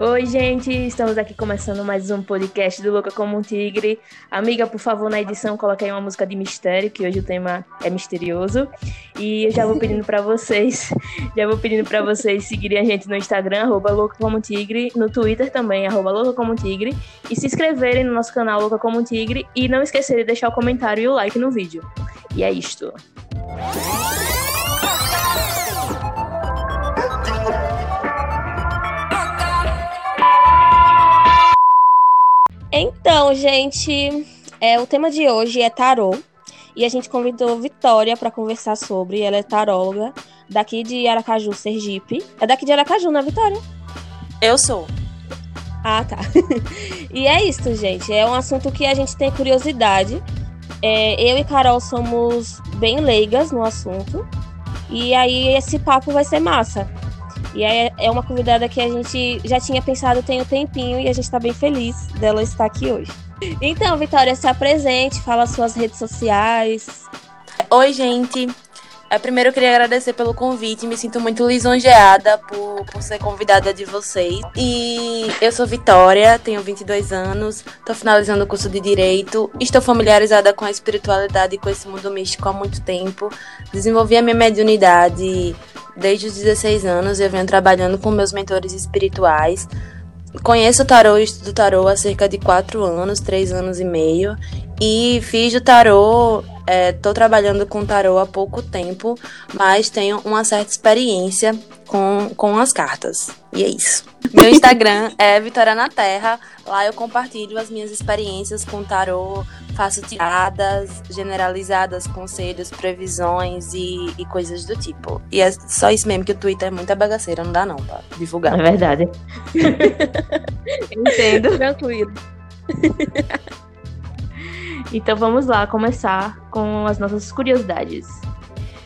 Oi, gente, estamos aqui começando mais um podcast do Louca como um Tigre. Amiga, por favor, na edição coloque aí uma música de mistério, que hoje o tema é misterioso. E eu já vou pedindo para vocês, já vou pedindo para vocês seguirem a gente no Instagram, arroba Louca como Tigre, no Twitter também, arroba Louca como Tigre, e se inscreverem no nosso canal Louca como um Tigre e não esquecerem de deixar o comentário e o like no vídeo. E é isto. Então, gente, é, o tema de hoje é tarô. E a gente convidou Vitória para conversar sobre. Ela é taróloga daqui de Aracaju, Sergipe. É daqui de Aracaju, não é, Vitória? Eu sou. Ah, tá. e é isso, gente. É um assunto que a gente tem curiosidade. É, eu e Carol somos bem leigas no assunto. E aí esse papo vai ser massa. E é, é uma convidada que a gente já tinha pensado tem um tempinho e a gente está bem feliz dela estar aqui hoje. Então, Vitória, se apresente, fala suas redes sociais. Oi, gente. É, primeiro eu queria agradecer pelo convite, me sinto muito lisonjeada por, por ser convidada de vocês. E eu sou Vitória, tenho 22 anos, estou finalizando o curso de Direito, estou familiarizada com a espiritualidade e com esse mundo místico há muito tempo. Desenvolvi a minha mediunidade desde os 16 anos eu venho trabalhando com meus mentores espirituais. Conheço o tarô e estudo tarô há cerca de 4 anos, 3 anos e meio. E fiz o tarô Estou é, trabalhando com tarô há pouco tempo, mas tenho uma certa experiência com, com as cartas. E é isso. Meu Instagram é Vitória na Terra. Lá eu compartilho as minhas experiências com tarô, faço tiradas generalizadas, conselhos, previsões e, e, coisas do tipo. E é só isso mesmo que o Twitter é muita bagaceira, não dá não pra divulgar. É verdade. Entendo. Tranquilo. Então vamos lá começar com as nossas curiosidades.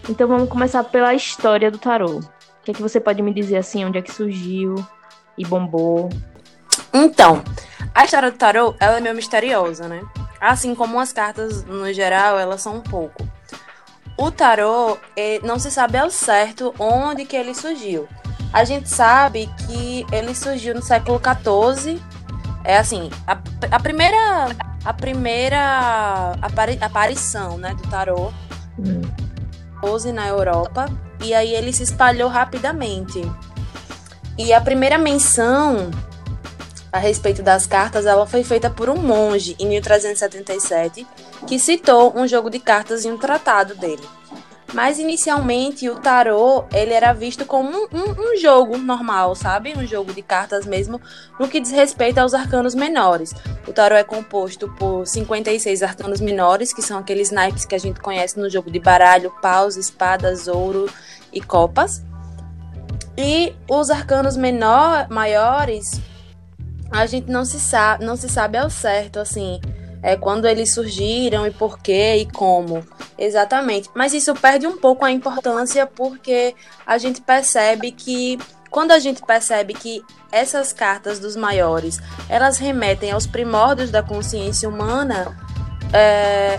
Então vamos começar pela história do tarô. O que é que você pode me dizer assim, onde é que surgiu e bombou? Então, a história do tarô, ela é meio misteriosa, né? Assim como as cartas no geral, elas são um pouco. O tarô, eh, não se sabe ao certo onde que ele surgiu. A gente sabe que ele surgiu no século XIV. É assim, a, a primeira a primeira apari aparição né, do tarô hum. na Europa e aí ele se espalhou rapidamente. E a primeira menção a respeito das cartas, ela foi feita por um monge em 1377, que citou um jogo de cartas em um tratado dele. Mas inicialmente o tarô ele era visto como um, um, um, jogo normal, sabe? Um jogo de cartas mesmo, no que diz respeito aos arcanos menores. O tarô é composto por 56 arcanos menores, que são aqueles naipes que a gente conhece no jogo de baralho, paus, espadas, ouro e copas. E os arcanos menor, maiores, a gente não se sabe, não se sabe ao certo, assim é, quando eles surgiram e por quê e como. Exatamente. Mas isso perde um pouco a importância porque a gente percebe que quando a gente percebe que essas cartas dos maiores elas remetem aos primórdios da consciência humana, é,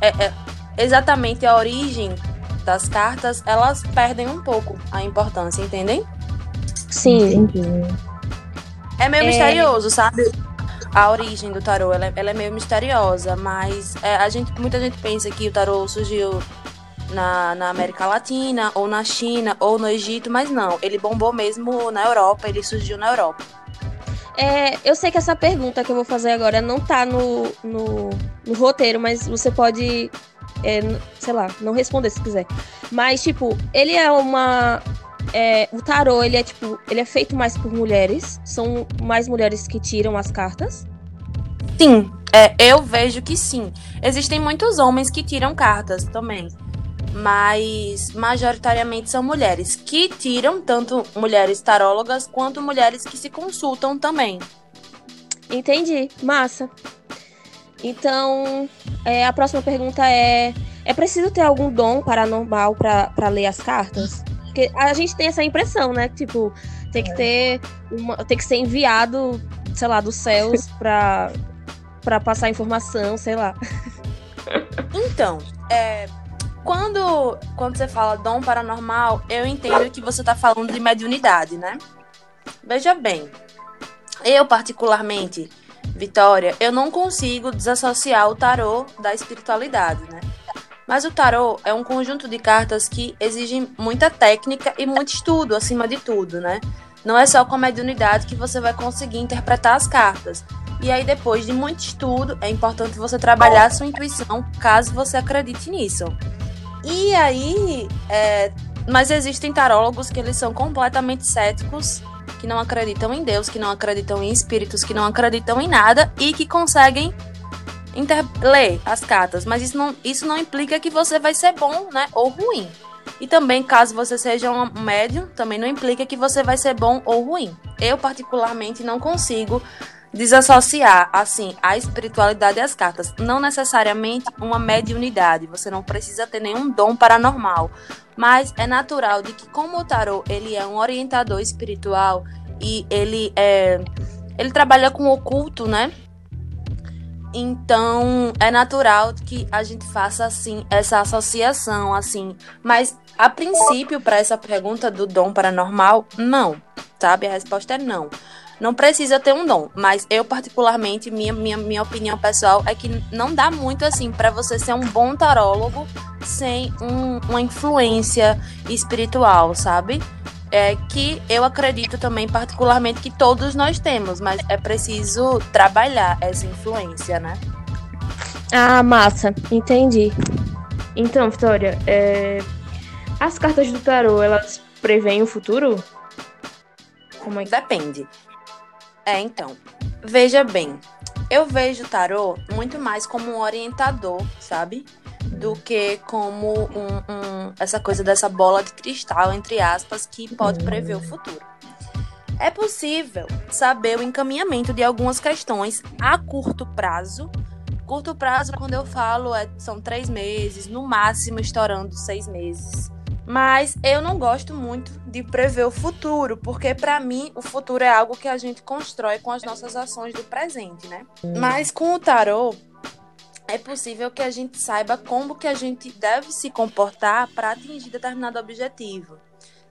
é, é, exatamente a origem das cartas, elas perdem um pouco a importância, entendem? Sim. Entendi. É meio é... misterioso, sabe? a origem do tarô, ela, é, ela é meio misteriosa, mas é, a gente, muita gente pensa que o tarô surgiu na, na América Latina, ou na China, ou no Egito, mas não, ele bombou mesmo na Europa, ele surgiu na Europa. É, eu sei que essa pergunta que eu vou fazer agora não tá no, no, no roteiro, mas você pode, é, sei lá, não responder se quiser. Mas, tipo, ele é uma. É, o tarô, ele é tipo, ele é feito mais por mulheres. São mais mulheres que tiram as cartas. Sim, é, eu vejo que sim. Existem muitos homens que tiram cartas também. Mas majoritariamente são mulheres que tiram, tanto mulheres tarólogas quanto mulheres que se consultam também. Entendi, massa. Então, é, a próxima pergunta é: é preciso ter algum dom paranormal para ler as cartas? Porque a gente tem essa impressão, né? Tipo, tem que ter uma, tem que ser enviado, sei lá, dos céus pra, pra passar informação, sei lá. Então, é, quando, quando você fala dom paranormal, eu entendo que você tá falando de mediunidade, né? Veja bem, Eu, particularmente, Vitória, eu não consigo desassociar o tarô da espiritualidade, né? Mas o tarô é um conjunto de cartas que exigem muita técnica e muito estudo, acima de tudo, né? Não é só com a mediunidade que você vai conseguir interpretar as cartas. E aí, depois de muito estudo, é importante você trabalhar a sua intuição, caso você acredite nisso. E aí, é... mas existem tarólogos que eles são completamente céticos que não acreditam em Deus, que não acreditam em espíritos, que não acreditam em nada e que conseguem ler as cartas. Mas isso não, isso não implica que você vai ser bom, né? Ou ruim. E também, caso você seja um médium, também não implica que você vai ser bom ou ruim. Eu, particularmente, não consigo desassociar, assim, a espiritualidade as cartas. Não necessariamente uma mediunidade. Você não precisa ter nenhum dom paranormal. Mas é natural de que, como o tarô ele é um orientador espiritual e ele é ele trabalha com o oculto, né? Então é natural que a gente faça assim essa associação, assim. Mas a princípio para essa pergunta do dom paranormal, não, sabe? A resposta é não não precisa ter um dom, mas eu particularmente, minha, minha, minha opinião pessoal é que não dá muito assim para você ser um bom tarólogo sem um, uma influência espiritual, sabe? É que eu acredito também particularmente que todos nós temos, mas é preciso trabalhar essa influência, né? Ah, massa, entendi. Então, Vitória, é... as cartas do tarô, elas preveem o futuro? Como é que... Depende. É, então. Veja bem, eu vejo o tarô muito mais como um orientador, sabe? Do que como um, um, essa coisa dessa bola de cristal, entre aspas, que pode prever o futuro. É possível saber o encaminhamento de algumas questões a curto prazo. Curto prazo, quando eu falo, é, são três meses, no máximo estourando seis meses. Mas eu não gosto muito de prever o futuro, porque para mim o futuro é algo que a gente constrói com as nossas ações do presente, né? Mas com o tarô é possível que a gente saiba como que a gente deve se comportar para atingir determinado objetivo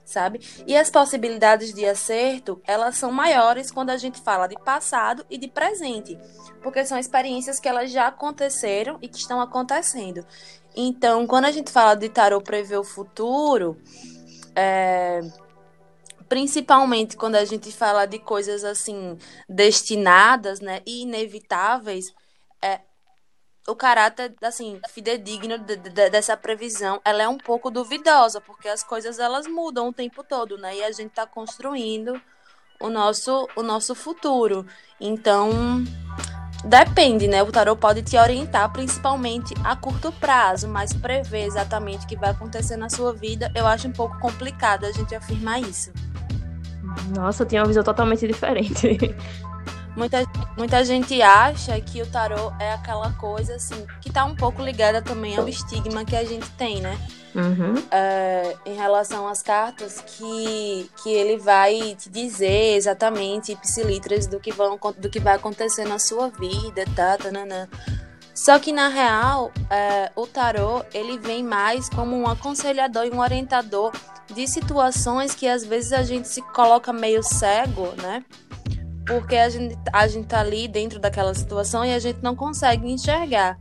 sabe? E as possibilidades de acerto, elas são maiores quando a gente fala de passado e de presente, porque são experiências que elas já aconteceram e que estão acontecendo. Então, quando a gente fala de tarot prever o futuro, é, principalmente quando a gente fala de coisas assim destinadas, né, e inevitáveis, é, o caráter assim fidedigno de, de, dessa previsão, ela é um pouco duvidosa, porque as coisas elas mudam o tempo todo, né? E a gente está construindo o nosso o nosso futuro. Então, Depende, né? O tarot pode te orientar principalmente a curto prazo, mas prever exatamente o que vai acontecer na sua vida, eu acho um pouco complicado a gente afirmar isso. Nossa, eu tenho uma visão totalmente diferente. Muita, muita gente acha que o tarô é aquela coisa assim, que tá um pouco ligada também ao estigma que a gente tem, né? Uhum. É, em relação às cartas, que, que ele vai te dizer exatamente ipsilitras do que, vão, do que vai acontecer na sua vida, tá, tá, nanã. Só que na real, é, o tarô ele vem mais como um aconselhador e um orientador de situações que às vezes a gente se coloca meio cego, né? Porque a gente, a gente tá ali dentro daquela situação e a gente não consegue enxergar.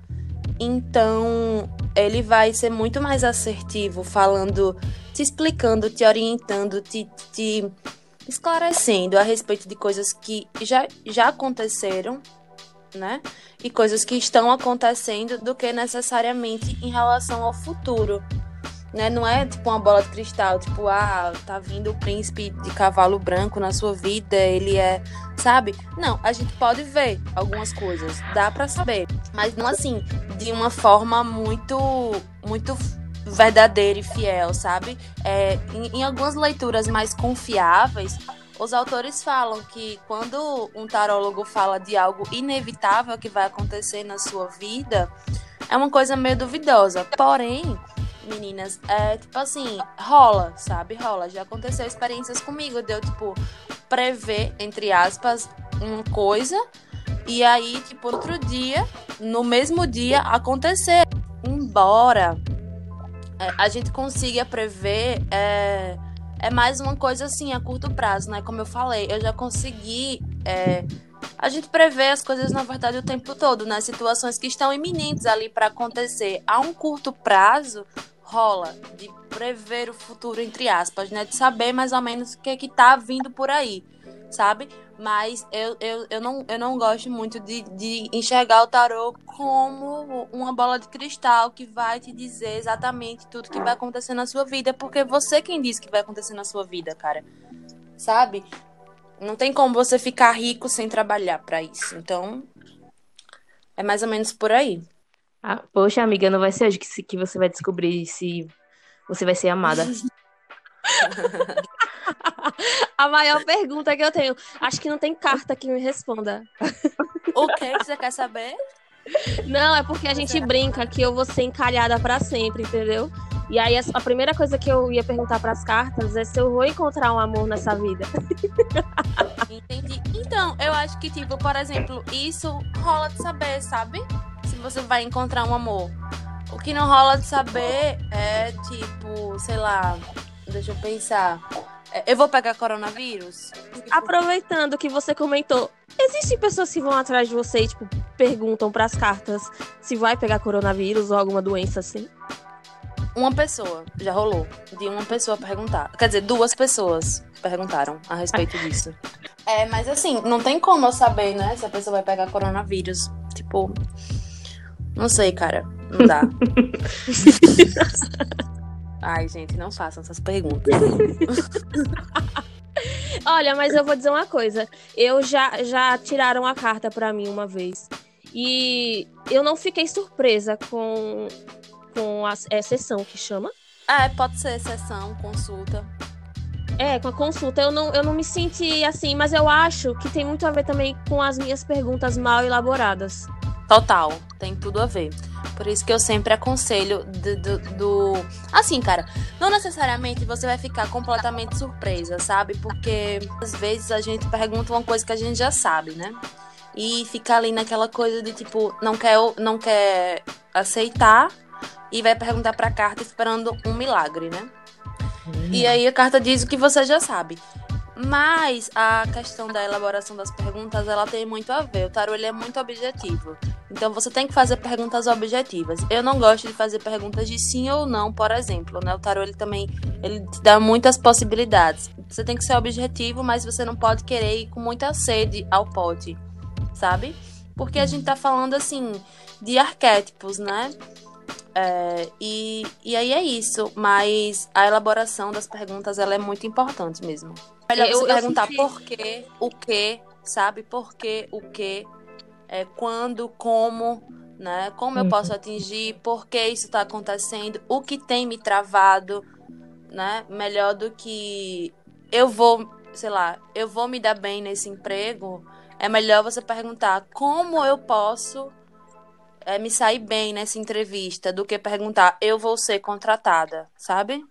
Então, ele vai ser muito mais assertivo, falando, te explicando, te orientando, te, te esclarecendo a respeito de coisas que já, já aconteceram, né? E coisas que estão acontecendo, do que necessariamente em relação ao futuro. Né? Não é tipo uma bola de cristal, tipo, ah, tá vindo o príncipe de cavalo branco na sua vida, ele é, sabe? Não, a gente pode ver algumas coisas, dá para saber, mas não assim, de uma forma muito, muito verdadeira e fiel, sabe? É, em, em algumas leituras mais confiáveis, os autores falam que quando um tarólogo fala de algo inevitável que vai acontecer na sua vida, é uma coisa meio duvidosa. Porém, meninas, é tipo assim, rola, sabe? Rola. Já aconteceu experiências comigo, deu tipo prever, entre aspas, uma coisa e aí, tipo, outro dia, no mesmo dia, acontecer. Embora é, a gente consiga prever, é, é mais uma coisa assim, a curto prazo, né? Como eu falei, eu já consegui é, a gente prevê as coisas, na verdade, o tempo todo, né? Situações que estão iminentes ali para acontecer a um curto prazo, rola de prever o futuro, entre aspas, né? De saber mais ou menos o que, é que tá vindo por aí, sabe? Mas eu, eu, eu, não, eu não gosto muito de, de enxergar o tarô como uma bola de cristal que vai te dizer exatamente tudo que vai acontecer na sua vida, porque você quem diz que vai acontecer na sua vida, cara. Sabe? Não tem como você ficar rico sem trabalhar para isso. Então, é mais ou menos por aí. Ah, poxa, amiga, não vai ser hoje que, que você vai descobrir se você vai ser amada. A maior pergunta que eu tenho. Acho que não tem carta que me responda. O que você quer saber? Não, é porque a gente brinca que eu vou ser encalhada para sempre, entendeu? E aí a primeira coisa que eu ia perguntar para as cartas é se eu vou encontrar um amor nessa vida. Entendi. Então, eu acho que tipo, por exemplo, isso rola de saber, sabe? Você vai encontrar um amor. O que não rola de saber é tipo, sei lá, deixa eu pensar. É, eu vou pegar coronavírus? Aproveitando que você comentou, existem pessoas que vão atrás de você e, tipo, perguntam para as cartas se vai pegar coronavírus ou alguma doença assim? Uma pessoa, já rolou, de uma pessoa perguntar. Quer dizer, duas pessoas perguntaram a respeito disso. É, mas assim, não tem como eu saber, né, se a pessoa vai pegar coronavírus. Tipo, não sei, cara. Não dá. Ai, gente, não façam essas perguntas. Olha, mas eu vou dizer uma coisa. Eu já, já tiraram a carta para mim uma vez. E eu não fiquei surpresa com com a é, sessão que chama? Ah, pode ser sessão, consulta. É, com a consulta eu não, eu não me senti assim, mas eu acho que tem muito a ver também com as minhas perguntas mal elaboradas. Total, tem tudo a ver. Por isso que eu sempre aconselho do, do, do, Assim, cara, não necessariamente você vai ficar completamente surpresa, sabe? Porque às vezes a gente pergunta uma coisa que a gente já sabe, né? E fica ali naquela coisa de tipo, não quer, não quer aceitar e vai perguntar para a carta esperando um milagre, né? Hum. E aí a carta diz o que você já sabe. Mas a questão da elaboração das perguntas, ela tem muito a ver. O tarô ele é muito objetivo. Então você tem que fazer perguntas objetivas. Eu não gosto de fazer perguntas de sim ou não, por exemplo, né? O tarô ele também ele te dá muitas possibilidades. Você tem que ser objetivo, mas você não pode querer ir com muita sede ao pote, sabe? Porque a gente tá falando assim de arquétipos, né? É, e, e aí é isso, mas a elaboração das perguntas ela é muito importante mesmo. Melhor eu, você perguntar senti... por quê, o que, sabe? Por quê, o que, é, quando, como, né? Como eu posso atingir, por que isso está acontecendo, o que tem me travado, né? Melhor do que eu vou, sei lá, eu vou me dar bem nesse emprego. É melhor você perguntar como eu posso é, me sair bem nessa entrevista do que perguntar, eu vou ser contratada, sabe?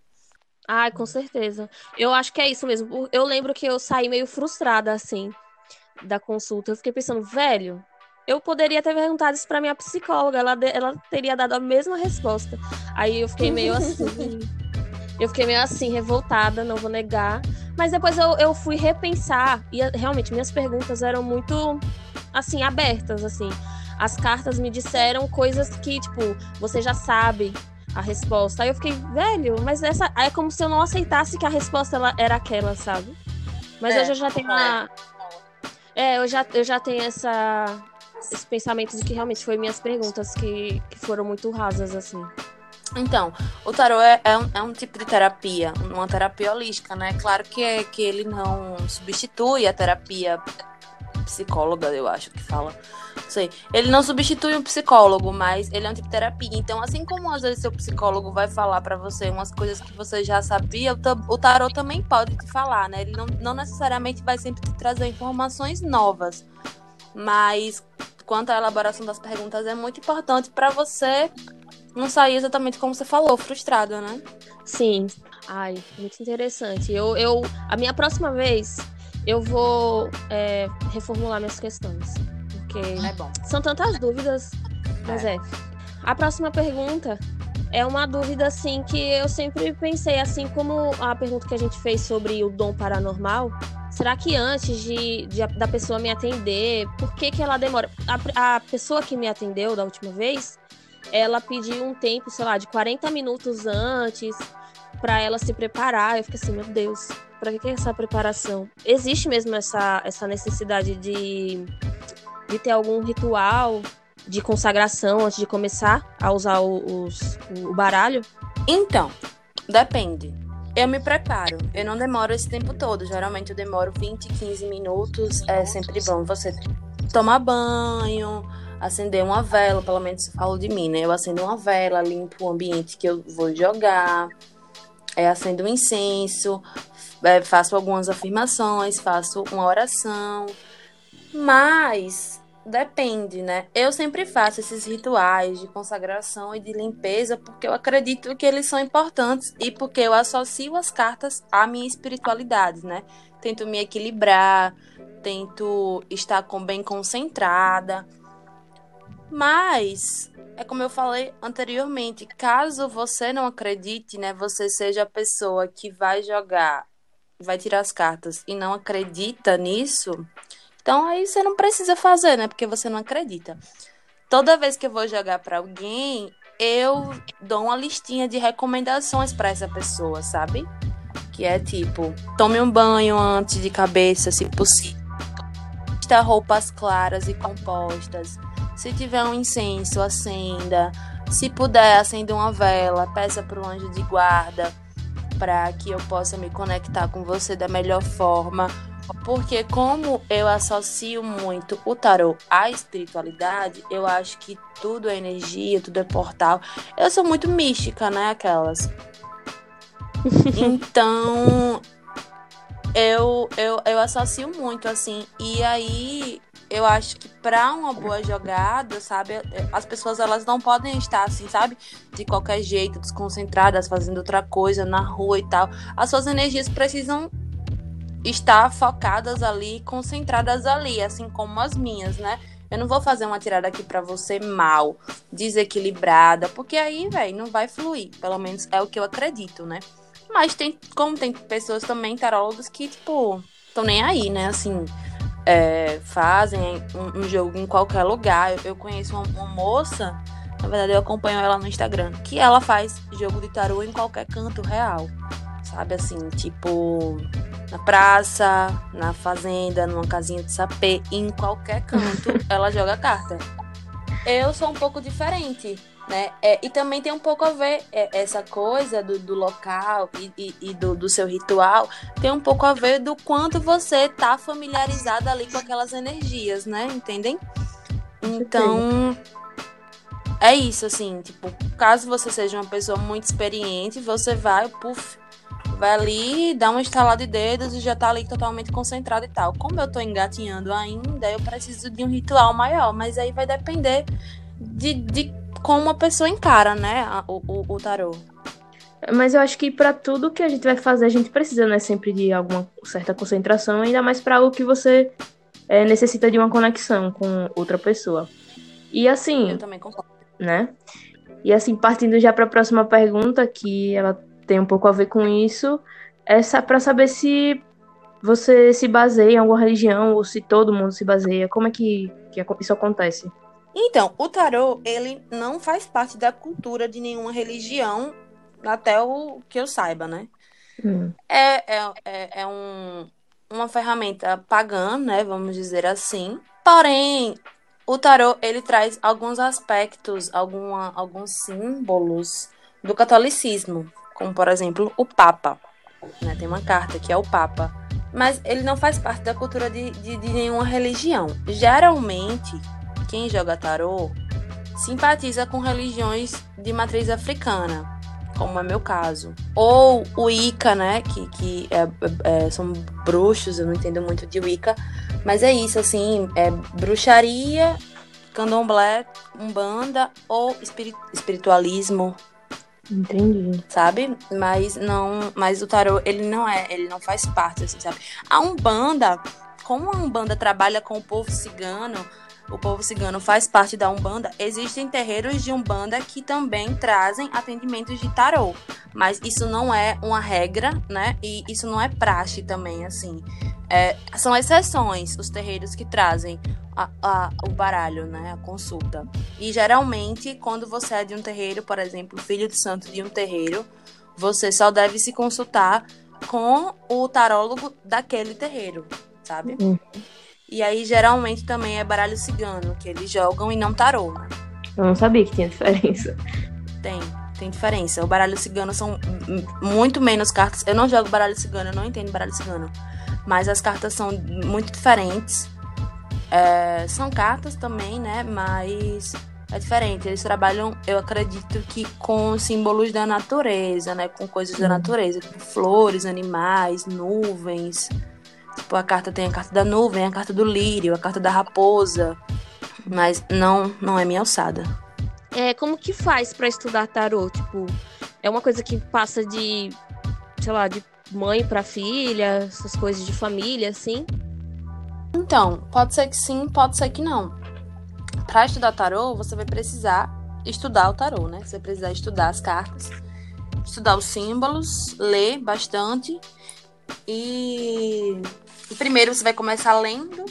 Ai, com certeza. Eu acho que é isso mesmo. Eu lembro que eu saí meio frustrada, assim, da consulta. Eu fiquei pensando, velho, eu poderia ter perguntado isso pra minha psicóloga, ela, ela teria dado a mesma resposta. Aí eu fiquei meio assim. eu fiquei meio assim, revoltada, não vou negar. Mas depois eu, eu fui repensar, e realmente minhas perguntas eram muito, assim, abertas, assim as cartas me disseram coisas que, tipo, você já sabe a resposta. Aí eu fiquei, velho, mas essa. É como se eu não aceitasse que a resposta ela, era aquela, sabe? Mas é, hoje eu já tenho uma. É, eu já, eu já tenho essa, esse pensamento de que realmente foi minhas perguntas que, que foram muito rasas, assim. Então, o tarô é, é, um, é um tipo de terapia, uma terapia holística, né? Claro que, que ele não substitui a terapia psicóloga, eu acho que fala. Não sei. Ele não substitui um psicólogo, mas ele é um tipo de terapia. Então, assim como às vezes seu psicólogo vai falar para você umas coisas que você já sabia, o tarot também pode te falar, né? Ele não, não necessariamente vai sempre te trazer informações novas. Mas quanto à elaboração das perguntas é muito importante para você não sair exatamente como você falou, frustrado, né? Sim. Ai, muito interessante. Eu, eu, a minha próxima vez, eu vou é, reformular minhas questões. Porque é são tantas dúvidas. Mas é. é. A próxima pergunta é uma dúvida assim que eu sempre pensei, assim como a pergunta que a gente fez sobre o dom paranormal, Será que antes de, de da pessoa me atender, por que, que ela demora? A, a pessoa que me atendeu da última vez, ela pediu um tempo, sei lá, de 40 minutos antes para ela se preparar. Eu fiquei assim, meu Deus, para que, que é essa preparação? Existe mesmo essa, essa necessidade de, de ter algum ritual de consagração antes de começar a usar o, os, o baralho? Então, depende. Eu me preparo. Eu não demoro esse tempo todo. Geralmente eu demoro 20, 15 minutos. É sempre bom você tomar banho, acender uma vela, pelo menos falo de mim, né? Eu acendo uma vela, limpo o ambiente que eu vou jogar, é, acendo um incenso, é, faço algumas afirmações, faço uma oração. Mas Depende, né? Eu sempre faço esses rituais de consagração e de limpeza porque eu acredito que eles são importantes e porque eu associo as cartas à minha espiritualidade, né? Tento me equilibrar, tento estar com bem concentrada. Mas é como eu falei anteriormente, caso você não acredite, né, você seja a pessoa que vai jogar, vai tirar as cartas e não acredita nisso, então aí você não precisa fazer, né? Porque você não acredita. Toda vez que eu vou jogar para alguém, eu dou uma listinha de recomendações para essa pessoa, sabe? Que é tipo, tome um banho antes de cabeça, se possível. Vista roupas claras e compostas. Se tiver um incenso, acenda. Se puder, acenda uma vela, peça para o anjo de guarda para que eu possa me conectar com você da melhor forma porque como eu associo muito o tarô à espiritualidade, eu acho que tudo é energia, tudo é portal. Eu sou muito mística, né, aquelas. então, eu, eu, eu associo muito, assim. E aí, eu acho que para uma boa jogada, sabe, as pessoas elas não podem estar assim, sabe, de qualquer jeito, desconcentradas, fazendo outra coisa na rua e tal. As suas energias precisam estar focadas ali, concentradas ali, assim como as minhas, né? Eu não vou fazer uma tirada aqui para você mal, desequilibrada, porque aí, velho, não vai fluir. Pelo menos é o que eu acredito, né? Mas tem, como tem pessoas também, tarólogos, que, tipo, estão nem aí, né? Assim, é, fazem um, um, jogo em qualquer lugar. Eu, eu conheço uma, uma, moça, na verdade eu acompanho ela no Instagram, que ela faz jogo de tarô em qualquer canto real. Sabe assim, tipo, na praça, na fazenda, numa casinha de sapê, em qualquer canto, ela joga carta. Eu sou um pouco diferente, né? É, e também tem um pouco a ver é, essa coisa do, do local e, e, e do, do, seu ritual, tem um pouco a ver do quanto você tá familiarizada ali com aquelas energias, né? Entendem? Então, é isso, assim, tipo, caso você seja uma pessoa muito experiente, você vai, puf, vai ali, dá uma estalada de dedos e já tá ali totalmente concentrado e tal. Como eu tô engatinhando ainda, eu preciso de um ritual maior, mas aí vai depender de, de como a pessoa encara, né, o, o, o tarô. Mas eu acho que para tudo que a gente vai fazer, a gente precisa, né, sempre de alguma certa concentração, ainda mais para algo que você é, necessita de uma conexão com outra pessoa. E assim. Eu também concordo. Né? E assim, partindo já para a próxima pergunta, que ela tem um pouco a ver com isso, é para saber se você se baseia em alguma religião ou se todo mundo se baseia. Como é que, que isso acontece? Então, o tarô, ele não faz parte da cultura de nenhuma religião, até o que eu saiba, né? Hum. É, é, é, é um, uma ferramenta pagã, né? Vamos dizer assim. Porém, o tarô, ele traz alguns aspectos, alguma, alguns símbolos do catolicismo como por exemplo o Papa. Né? Tem uma carta que é o Papa. Mas ele não faz parte da cultura de, de, de nenhuma religião. Geralmente, quem joga tarô simpatiza com religiões de matriz africana, como é meu caso. Ou o Ica, né? Que, que é, é, são bruxos, eu não entendo muito de Wicca. Mas é isso, assim, é bruxaria, candomblé, umbanda ou espiritualismo, Entendi. Sabe? Mas não, mas o tarô, ele não é, ele não faz parte assim, sabe? A Umbanda, como a Umbanda trabalha com o povo cigano, o povo cigano faz parte da Umbanda, existem terreiros de Umbanda que também trazem atendimentos de tarô. Mas isso não é uma regra, né? E isso não é praxe também, assim. É, são exceções os terreiros que trazem a, a, o baralho, né? A consulta. E geralmente, quando você é de um terreiro, por exemplo, filho de santo de um terreiro, você só deve se consultar com o tarólogo daquele terreiro, sabe? Uhum. E aí, geralmente, também é baralho cigano, que eles jogam e não tarô, né? Eu não sabia que tinha diferença. Tem, tem diferença. O baralho cigano são muito menos cartas. Eu não jogo baralho cigano, eu não entendo baralho cigano. Mas as cartas são muito diferentes. É, são cartas também, né? Mas é diferente. Eles trabalham, eu acredito que com símbolos da natureza, né? Com coisas da natureza, tipo flores, animais, nuvens. Tipo, a carta tem a carta da nuvem, a carta do lírio, a carta da raposa. Mas não, não é minha alçada. É, como que faz para estudar tarô? Tipo, é uma coisa que passa de, sei lá, de mãe para filha, essas coisas de família, assim? Então, pode ser que sim, pode ser que não. Para estudar tarô, você vai precisar estudar o tarô, né? Você vai precisar estudar as cartas, estudar os símbolos, ler bastante e e primeiro você vai começar lendo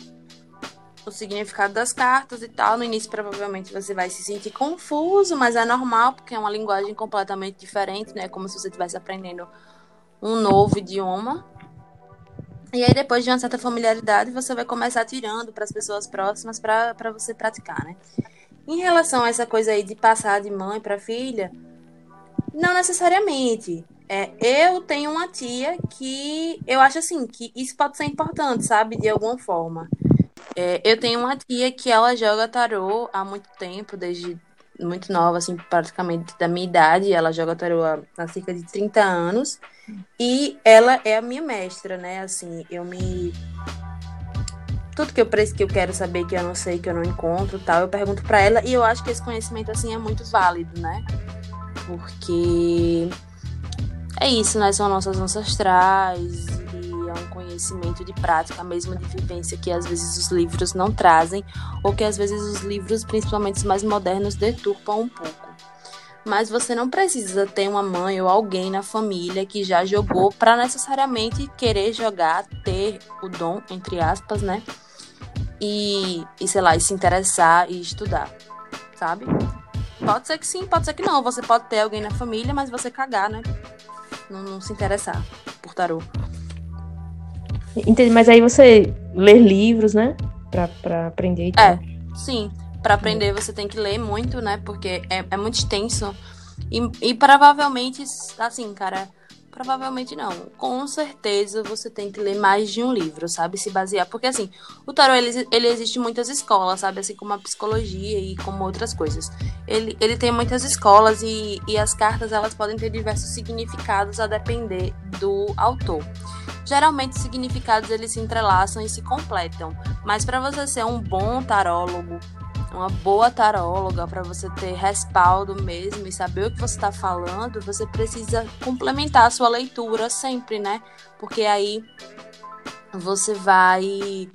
o significado das cartas e tal. No início, provavelmente, você vai se sentir confuso, mas é normal, porque é uma linguagem completamente diferente, né? Como se você estivesse aprendendo um novo idioma. E aí, depois de uma certa familiaridade, você vai começar tirando para as pessoas próximas para você praticar, né? Em relação a essa coisa aí de passar de mãe para filha, não necessariamente. É, eu tenho uma tia que eu acho assim que isso pode ser importante, sabe, de alguma forma. É, eu tenho uma tia que ela joga tarô há muito tempo, desde muito nova, assim, praticamente da minha idade. Ela joga tarô há, há cerca de 30 anos. E ela é a minha mestra, né? Assim, eu me. Tudo que eu preciso, que eu quero saber, que eu não sei, que eu não encontro tal, eu pergunto para ela. E eu acho que esse conhecimento, assim, é muito válido, né? Porque é isso, né? São nossas ancestrais e é um conhecimento de prática, mesmo de vivência que às vezes os livros não trazem, ou que às vezes os livros, principalmente os mais modernos, deturpam um pouco. Mas você não precisa ter uma mãe ou alguém na família que já jogou para necessariamente querer jogar, ter o dom, entre aspas, né? E, e sei lá, e se interessar e estudar, sabe? Pode ser que sim, pode ser que não. Você pode ter alguém na família, mas você cagar, né? Não, não se interessar por tarô. Entendi, mas aí você lê livros, né? Pra, pra aprender e tal. É, sim. Para aprender você tem que ler muito, né? Porque é, é muito extenso. E, e provavelmente, assim, cara, Provavelmente não. Com certeza você tem que ler mais de um livro, sabe? Se basear. Porque assim, o tarot ele, ele existe em muitas escolas, sabe? Assim como a psicologia e como outras coisas. Ele, ele tem muitas escolas e, e as cartas elas podem ter diversos significados a depender do autor. Geralmente os significados eles se entrelaçam e se completam. Mas para você ser um bom tarólogo, uma boa taróloga, para você ter respaldo mesmo e saber o que você está falando, você precisa complementar a sua leitura sempre, né? Porque aí você vai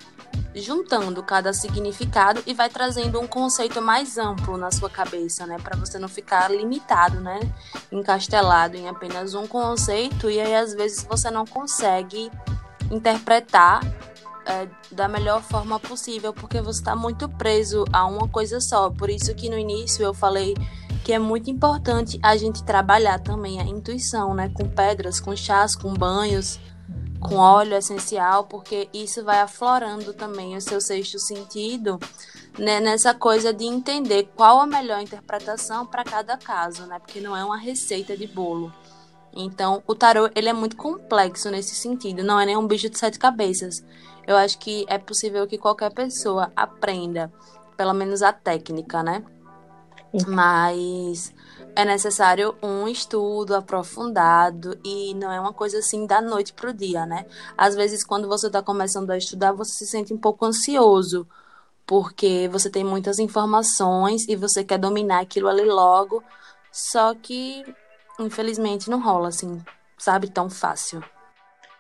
juntando cada significado e vai trazendo um conceito mais amplo na sua cabeça, né, para você não ficar limitado, né, encastelado em apenas um conceito e aí às vezes você não consegue interpretar é, da melhor forma possível, porque você está muito preso a uma coisa só. Por isso que no início eu falei que é muito importante a gente trabalhar também a intuição, né? Com pedras, com chás, com banhos, com óleo essencial, porque isso vai aflorando também o seu sexto sentido, né? Nessa coisa de entender qual a melhor interpretação para cada caso, né? Porque não é uma receita de bolo. Então, o tarô ele é muito complexo nesse sentido, não é nem um bicho de sete cabeças. Eu acho que é possível que qualquer pessoa aprenda, pelo menos a técnica, né? Mas é necessário um estudo aprofundado e não é uma coisa assim da noite pro dia, né? Às vezes, quando você está começando a estudar, você se sente um pouco ansioso, porque você tem muitas informações e você quer dominar aquilo ali logo, só que infelizmente não rola assim, sabe, tão fácil.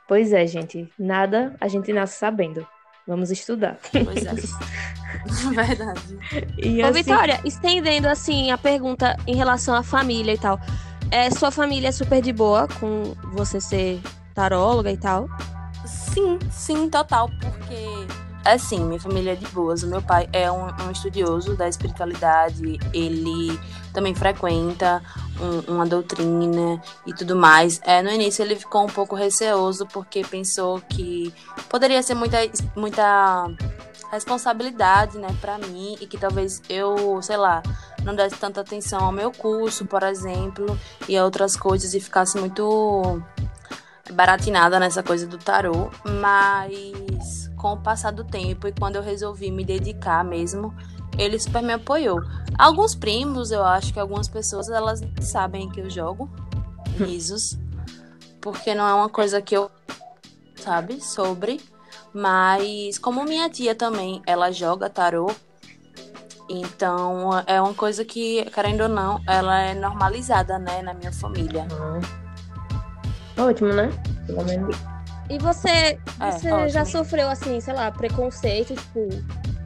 Pois é, gente, nada a gente nasce sabendo. Vamos estudar. Pois é. Verdade. E Ô, assim, Vitória, estendendo assim a pergunta em relação à família e tal. É, sua família é super de boa com você ser taróloga e tal? Sim, sim, total, porque assim, minha família é de boas. O meu pai é um, um estudioso da espiritualidade, ele também frequenta um- uma doutrina e tudo mais. É, no início ele ficou um pouco receoso porque pensou que poderia ser muita, muita responsabilidade, né, para mim e que talvez eu, sei lá, não desse tanta atenção ao meu curso, por exemplo, e a outras coisas e ficasse muito baratinada nessa coisa do tarô, mas com o passar do tempo e quando eu resolvi me dedicar mesmo, ele super me apoiou. Alguns primos, eu acho que algumas pessoas, elas sabem que eu jogo risos, porque não é uma coisa que eu sabe sobre, mas como minha tia também, ela joga tarô, então é uma coisa que, querendo ou não, ela é normalizada, né, na minha família. ah, Ótimo, né? Pelo menos. E você, É, você ótimo. já sofreu, assim, sei lá, preconceito, tipo,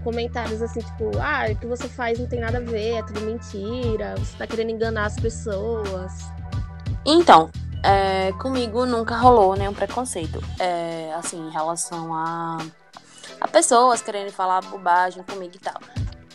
comentários assim, tipo, ah, o que você faz não tem nada a ver, é tudo mentira, você tá querendo enganar as pessoas. Então, é, comigo nunca rolou nenhum preconceito. É, assim, em relação a, a pessoas querendo falar bobagem comigo e tal.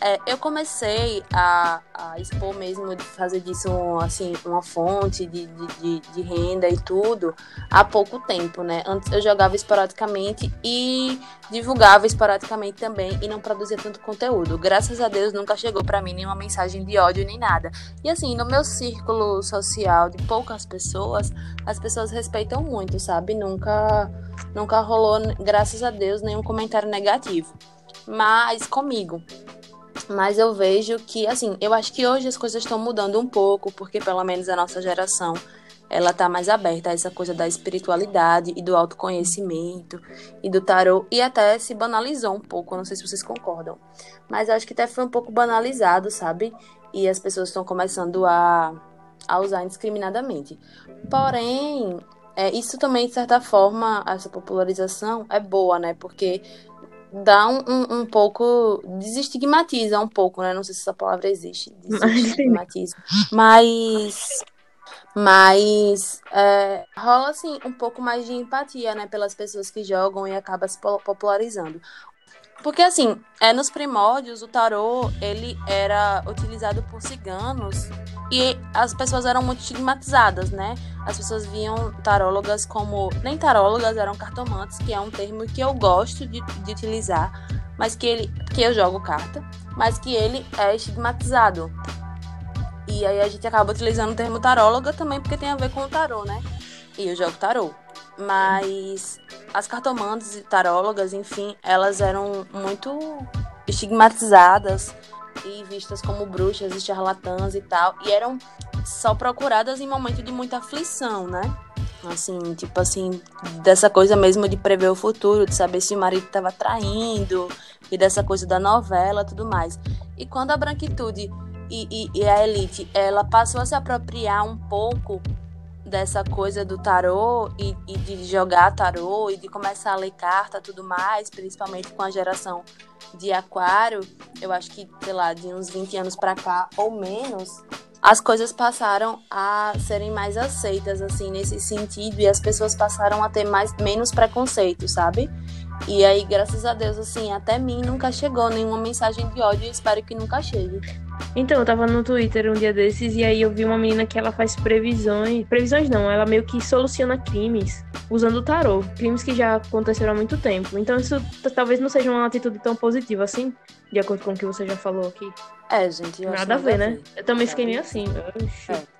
É, eu comecei a, a expor mesmo, fazer disso assim, uma fonte de, de, de, renda e tudo há pouco tempo, né? Antes eu jogava esporadicamente e divulgava esporadicamente também e não produzia tanto conteúdo. Graças a Deus nunca chegou pra mim nenhuma mensagem de ódio nem nada. E assim, no meu círculo social de poucas pessoas, as pessoas respeitam muito, sabe? Nunca, nunca rolou, graças a Deus, nenhum comentário negativo. Mas comigo. Mas eu vejo que, assim, eu acho que hoje as coisas estão mudando um pouco, porque pelo menos a nossa geração ela tá mais aberta a essa coisa da espiritualidade e do autoconhecimento e do tarô e até se banalizou um pouco, não sei se vocês concordam. Mas acho que até foi um pouco banalizado, sabe? E as pessoas estão começando a, a usar indiscriminadamente. Porém, é, isso também, de certa forma, essa popularização é boa, né? Porque dá um, um, um pouco. desestigmatiza um pouco, né? Não sei se essa palavra existe. Desestigmatiza. Mas. Mas é, rola assim um pouco mais de empatia, né, pelas pessoas que jogam e acaba se po- popularizando. Porque assim, é nos primórdios o tarô, ele era utilizado por ciganos e as pessoas eram muito estigmatizadas, né? As pessoas viam tarólogas como nem tarólogas, eram cartomantes, que é um termo que eu gosto de, de utilizar, mas que ele que eu jogo carta, mas que ele é estigmatizado. E aí a gente acaba utilizando o termo taróloga também porque tem a ver com o tarô, né? E eu jogo tarô. Mas as cartomantes e tarólogas, enfim, elas eram muito estigmatizadas e vistas como bruxas e charlatãs e tal. E eram só procuradas em momento de muita aflição, né? Assim, tipo assim, dessa coisa mesmo de prever o futuro, de saber se o marido estava traindo, e dessa coisa da novela tudo mais. E quando a branquitude e, e, e a elite, ela passou a se apropriar um pouco dessa coisa do tarô e, e de jogar tarô e de começar a ler carta tudo mais, principalmente com a geração de aquário, eu acho que, sei lá, de uns 20 anos pra cá ou menos, as coisas passaram a serem mais aceitas, assim, nesse sentido, e as pessoas passaram a ter mais, menos preconceito, sabe? E aí, graças a Deus, assim, até mim nunca chegou nenhuma mensagem de ódio e espero que nunca chegue. Então, eu tava no Twitter um dia desses e aí eu vi uma menina que ela faz previsões. Previsões não, ela meio que soluciona crimes usando o tarô. Crimes que já aconteceram há muito tempo. Então, isso talvez não seja uma atitude tão positiva assim, de acordo com o que você já falou aqui. É, gente, eu acho Nada a ver, né? Eu também fiquei meio assim. É.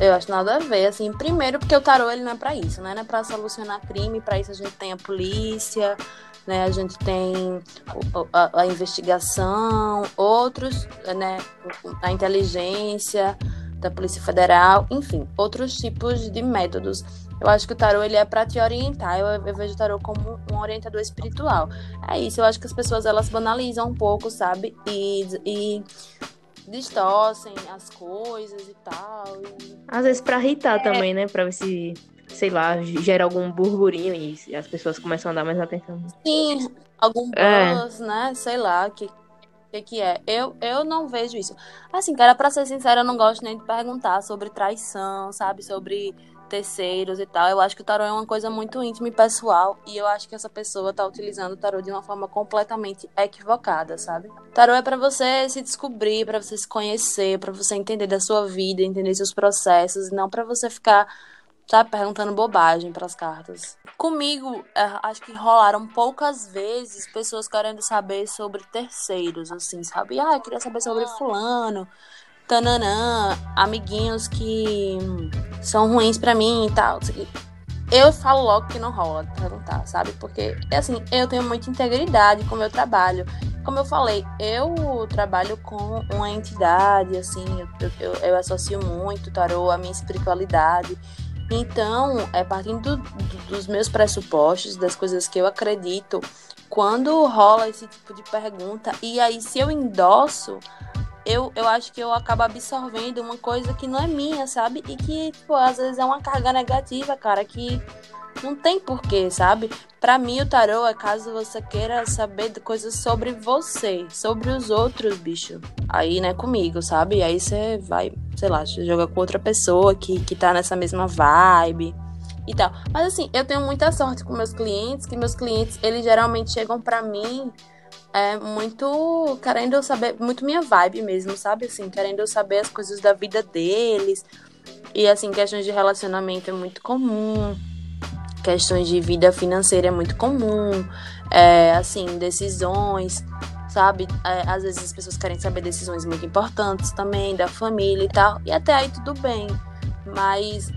Eu acho nada a ver, assim, primeiro porque o tarô ele não é pra isso, né? Não é pra solucionar crime, pra isso a gente tem a polícia, né? A gente tem a, a investigação, outros, né? A inteligência da Polícia Federal, enfim, outros tipos de métodos. Eu acho que o tarô ele é pra te orientar. Eu, eu vejo o tarô como um orientador espiritual. É isso. Eu acho que as pessoas elas banalizam um pouco, sabe? E, e distorcem as coisas e tal. e- Às vezes pra irritar também, né? Pra ver se sei lá, gera algum burburinho e as pessoas começam a dar mais atenção. Sim, algum É. buzz, né? Sei lá, que que que é? Eu, eu não vejo isso. Assim, cara, pra ser sincera, eu não gosto nem de perguntar sobre traição, sabe? Sobre terceiros e tal. Eu acho que o tarô é uma coisa muito íntima e pessoal. E eu acho que essa pessoa tá utilizando o tarô de uma forma completamente equivocada, sabe? O tarô é pra você se descobrir, pra você se conhecer, pra você entender da sua vida, entender seus processos, e não pra você ficar, sabe, perguntando bobagem pras cartas. Comigo, é, acho que rolaram poucas vezes pessoas querendo saber sobre terceiros, assim, sabe? Ah, eu queria saber sobre fulano, tananã, amiguinhos que são ruins pra mim e tal. Eu falo logo que não rola de perguntar, sabe? Porque, assim, eu tenho muita integridade com o meu trabalho. Como eu falei, eu trabalho com uma entidade, assim, eu, eu, eu associo muito tarô à minha espiritualidade. Então, é partindo do- do- dos meus pressupostos, das coisas que eu acredito, quando rola esse tipo de pergunta, e aí se eu endosso, eu, eu acho que eu acabo absorvendo uma coisa que não é minha, sabe? E que, tipo, às vezes é uma carga negativa, cara, que não tem porquê, sabe? Pra mim, o tarô é caso você queira saber de coisas sobre você, sobre os outros, bicho. Aí, né, comigo, sabe? Aí você vai, sei lá, joga com outra pessoa que, que tá nessa mesma vibe e tal. Mas assim, eu tenho muita sorte com meus clientes, que meus clientes, eles geralmente chegam pra mim é muito querendo saber, muito minha vibe mesmo, sabe? Assim, querendo saber as coisas da vida deles. E assim, questões de relacionamento é muito comum. Questões de vida financeira é muito comum. É, assim, decisões, sabe? É, às vezes as pessoas querem saber decisões muito importantes também, da família e tal. E até aí tudo bem. Mas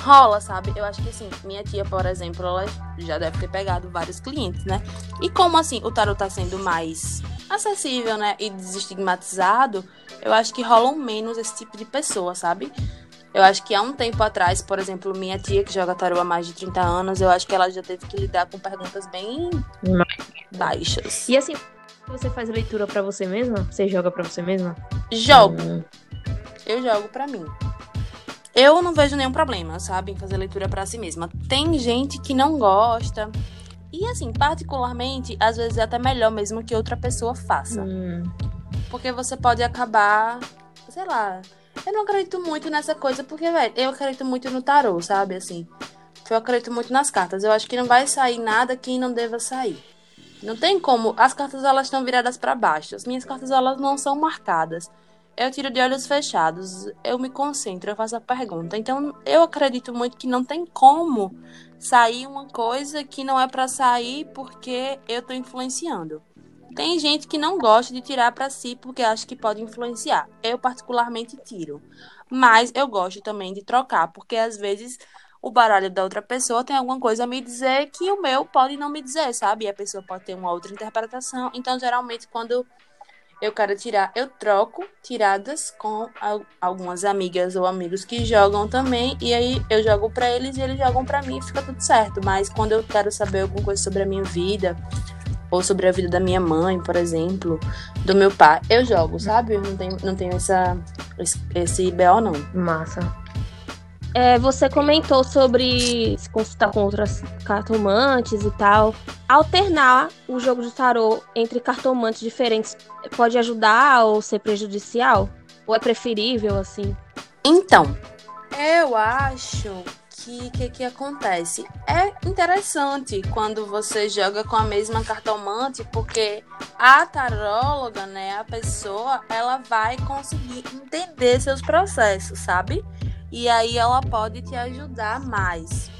rola, sabe? Eu acho que assim, minha tia, por exemplo, ela já deve ter pegado vários clientes, né? E como assim o tarot tá sendo mais acessível, né? E desestigmatizado, eu acho que rolam menos esse tipo de pessoa, sabe? Eu acho que há um tempo atrás, por exemplo, minha tia, que joga tarô há mais de 30 anos, eu acho que ela já teve que lidar com perguntas bem baixas. E assim, você faz leitura pra você mesma? Você joga pra você mesma? Jogo. Hum, eu jogo pra mim. Eu não vejo nenhum problema, sabe, em fazer leitura pra si mesma. Tem gente que não gosta. E assim, particularmente, às vezes é até melhor mesmo que outra pessoa faça. hum. Porque você pode acabar, sei lá. Eu não acredito muito nessa coisa, porque, velho, eu acredito muito no tarô, sabe? Assim. Eu acredito muito nas cartas. Eu acho que não vai sair nada que não deva sair. Não tem como. As cartas elas estão viradas para baixo. As minhas cartas elas não são marcadas. Eu tiro de olhos fechados. Eu me concentro, eu faço a pergunta. Então, eu acredito muito que não tem como sair uma coisa que não é para sair porque eu tô influenciando. Tem gente que não gosta de tirar para si porque acha que pode influenciar. Eu particularmente tiro. Mas eu gosto também de trocar, porque às vezes o baralho da outra pessoa tem alguma coisa a me dizer que o meu pode não me dizer, sabe? E a pessoa pode ter uma outra interpretação. Então, geralmente, quando eu quero tirar, eu troco tiradas com al- algumas amigas ou amigos que jogam também. E aí eu jogo pra eles e eles jogam pra mim e fica tudo certo. Mas quando eu quero saber alguma coisa sobre a minha vida, ou sobre a vida da minha mãe, por exemplo, do meu pai, eu jogo, sabe? Eu não tenho, não tenho essa, esse BO, não. Massa. É, você comentou sobre se consultar com outras cartomantes e tal. Alternar o jogo de tarô entre cartomantes diferentes pode ajudar ou ser prejudicial? Ou é preferível, assim? Então, eu acho que que que acontece? É interessante quando você joga com a mesma cartomante, porque a taróloga, né, a pessoa, ela vai conseguir entender seus processos, sabe? E aí ela pode te ajudar mais.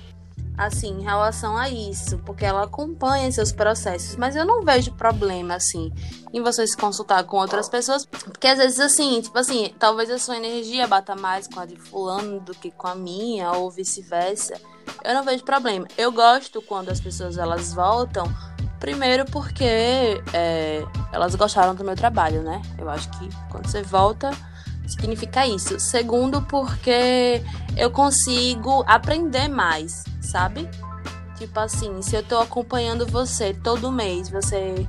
Assim, em relação a isso, porque ela acompanha seus processos, mas eu não vejo problema assim em você se consultar com outras pessoas, porque às vezes assim, tipo assim, talvez a sua energia bata mais com a de fulano do que com a minha, ou vice-versa. Eu não vejo problema. Eu gosto quando as pessoas elas voltam, primeiro porque é, elas gostaram do meu trabalho, né? Eu acho que quando você volta, significa isso. Segundo, porque eu consigo aprender mais, sabe? Tipo assim, se eu tô acompanhando você todo mês, você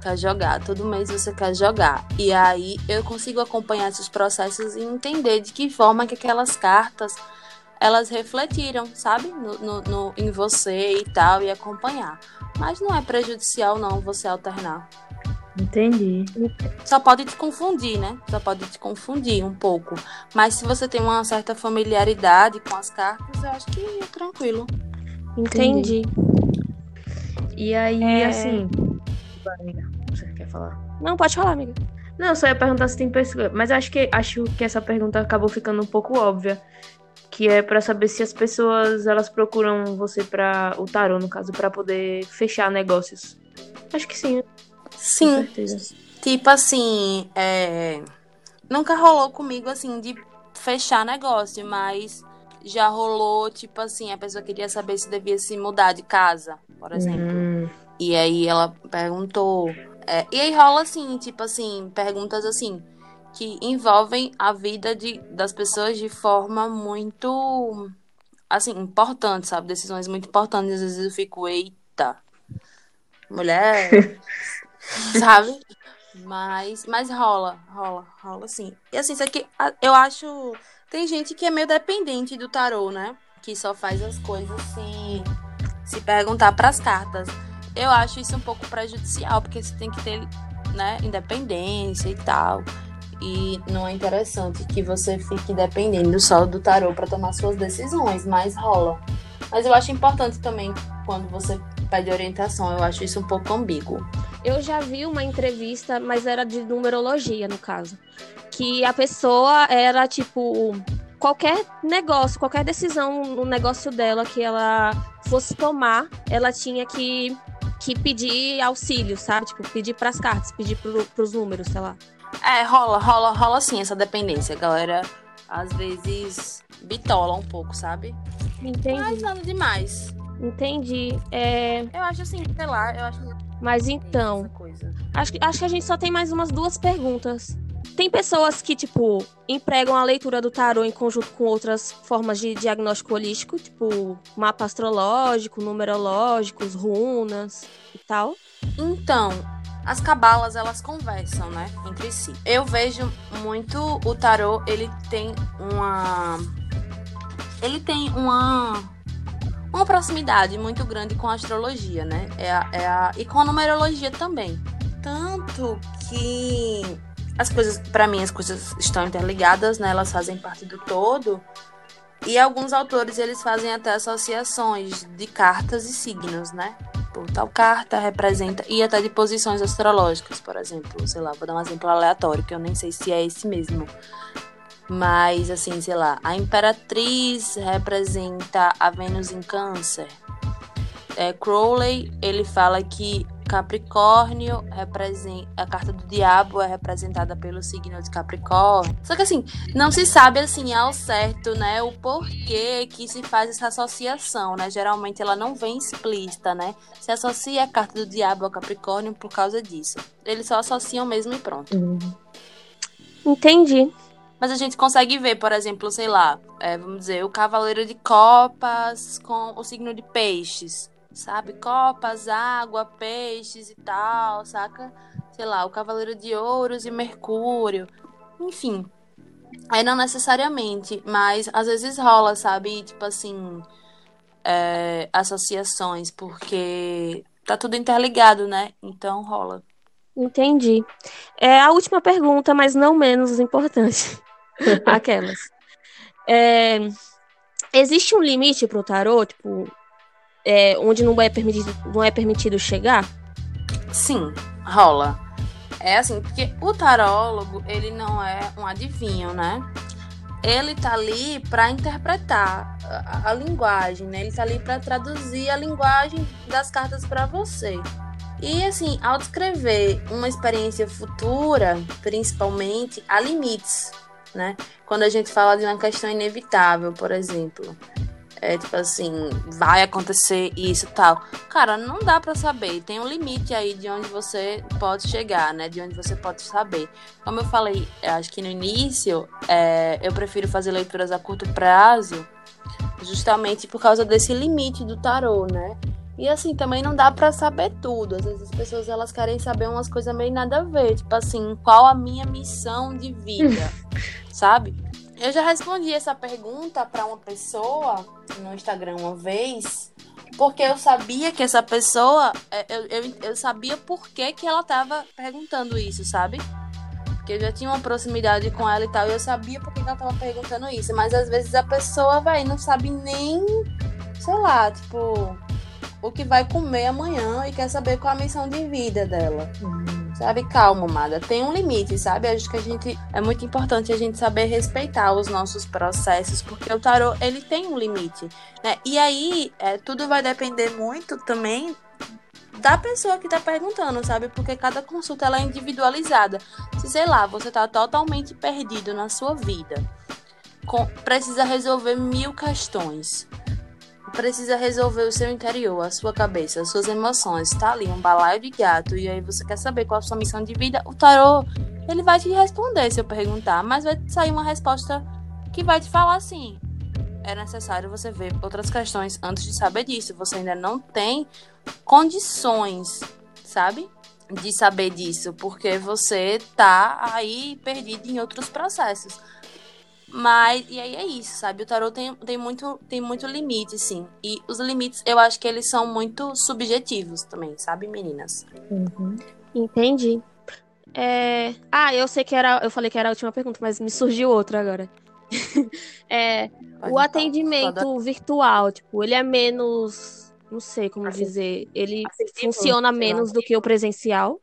quer jogar, todo mês você quer jogar. E aí eu consigo acompanhar esses processos e entender de que forma que aquelas cartas elas refletiram, sabe? No, no, no, em você e tal, e acompanhar. Mas não é prejudicial, não, você alternar. Entendi. Só pode te confundir, né? Só pode te confundir um pouco. Mas se você tem uma certa familiaridade com as cartas, eu acho que é tranquilo. Entendi. E aí, é... assim. Vai, amiga. Você quer falar? Não, pode falar, amiga. Não, só ia perguntar se tem pessoas. Mas acho que acho que essa pergunta acabou ficando um pouco óbvia. Que é para saber se as pessoas elas procuram você para o tarô, no caso, para poder fechar negócios. Acho que sim. Sim. Tipo assim, é... nunca rolou comigo assim de fechar negócio, mas já rolou, tipo assim, a pessoa queria saber se devia se mudar de casa, por exemplo. Hum. E aí ela perguntou. É, e aí rola assim, tipo assim, perguntas assim, que envolvem a vida de, das pessoas de forma muito assim, importante, sabe? Decisões muito importantes. Às vezes eu fico, eita, mulher, sabe? Mas, mas rola, rola, rola sim. E assim, isso aqui, eu acho. Tem gente que é meio dependente do tarô, né? Que só faz as coisas se, se perguntar para as cartas. Eu acho isso um pouco prejudicial, porque você tem que ter, né, independência e tal. E não é interessante que você fique dependendo só do tarô para tomar suas decisões, mas rola. Mas eu acho importante também quando você pede orientação, eu acho isso um pouco ambíguo. Eu já vi uma entrevista, mas era de numerologia, no caso. Que a pessoa era tipo. Qualquer negócio, qualquer decisão no negócio dela que ela fosse tomar, ela tinha que, que pedir auxílio, sabe? Tipo, pedir pras cartas, pedir pro, pros números, sei lá. É, rola, rola, rola sim essa dependência. A galera às vezes bitola um pouco, sabe? Entendi. Mas nada demais. Entendi. É... Eu acho assim, sei lá, eu acho. Mas então. Acho, acho que a gente só tem mais umas duas perguntas. Tem pessoas que, tipo, empregam a leitura do tarô em conjunto com outras formas de diagnóstico holístico, tipo mapa astrológico, numerológicos, runas e tal. Então, as cabalas elas conversam, né, entre si. Eu vejo muito o tarô, ele tem uma ele tem uma uma proximidade muito grande com a astrologia, né? É a, é a, e com a numerologia também. Tanto que as coisas, para mim, as coisas estão interligadas, né? Elas fazem parte do todo. E alguns autores, eles fazem até associações de cartas e signos, né? Por tal carta representa. E até de posições astrológicas, por exemplo. Sei lá, vou dar um exemplo aleatório, que eu nem sei se é esse mesmo. Mas, assim, sei lá, a Imperatriz representa a Vênus em Câncer. É, Crowley, ele fala que Capricórnio representa. A carta do diabo é representada pelo signo de Capricórnio. Só que assim, não se sabe assim ao certo, né, o porquê que se faz essa associação, né? Geralmente ela não vem explícita, né? Se associa a carta do diabo ao Capricórnio por causa disso. Eles só associam mesmo e pronto. Uhum. Entendi. Mas a gente consegue ver, por exemplo, sei lá, é, vamos dizer, o Cavaleiro de Copas com o signo de Peixes, sabe? Copas, água, peixes e tal, saca? Sei lá, o Cavaleiro de Ouros e Mercúrio. Enfim. Aí não necessariamente, mas às vezes rola, sabe? Tipo assim, é, associações, porque tá tudo interligado, né? Então rola. Entendi. É a última pergunta, mas não menos importante. Aquelas. É, existe um limite para o tarô, tipo, é, onde não é, permitido, não é permitido chegar? Sim, rola. É assim, porque o tarólogo, ele não é um adivinho, né? Ele tá ali para interpretar a, a, linguagem, né? Ele tá ali para traduzir a linguagem das cartas para você. E assim, ao descrever uma experiência futura, principalmente, há limites né? Quando a gente fala de uma questão inevitável, por exemplo, é tipo assim, vai acontecer isso tal. Cara, não dá para saber. Tem um limite aí de onde você pode chegar, né? De onde você pode saber. Como eu falei, acho que no início, é, eu prefiro fazer leituras a curto prazo, justamente por causa desse limite do tarô, né? E assim, também não dá para saber tudo. Às vezes as pessoas elas querem saber umas coisas meio nada a ver, tipo assim, qual a minha missão de vida, sabe? Eu já respondi essa pergunta para uma pessoa no Instagram uma vez, porque eu sabia que essa pessoa, é, eu, eu, eu sabia por que, que ela tava perguntando isso, sabe? Porque eu já tinha uma proximidade com ela e tal, e eu sabia por que, que ela tava perguntando isso. Mas às vezes a pessoa, vai, não sabe nem, sei lá, tipo, o que vai comer amanhã e quer saber qual a missão de vida dela. Sabe, calma, amada. Tem um limite, sabe? Acho que a gente é muito importante a gente saber respeitar os nossos processos, porque o tarô ele tem um limite, né? E aí é, tudo vai depender muito também da pessoa que tá perguntando, sabe? Porque cada consulta ela é individualizada. Se sei lá, você tá totalmente perdido na sua vida, com, precisa resolver mil questões precisa resolver o seu interior, a sua cabeça, as suas emoções. Tá ali um balaio de gato e aí você quer saber qual a sua missão de vida, o tarô, ele vai te responder se eu perguntar, mas vai sair uma resposta que vai te falar assim: é necessário você ver outras questões antes de saber disso. Você ainda não tem condições, sabe? De saber disso, porque você tá aí perdido em outros processos. Mas, e aí é isso, sabe? O tarot tem, tem, muito, tem muito limite, sim. E os limites, eu acho que eles são muito subjetivos também, sabe, meninas? Uhum. Entendi. É... Ah, eu sei que era. Eu falei que era a última pergunta, mas me surgiu outra agora. é, o atendimento virtual, tipo, ele é menos. Não sei como dizer. Ele funciona menos do que o presencial?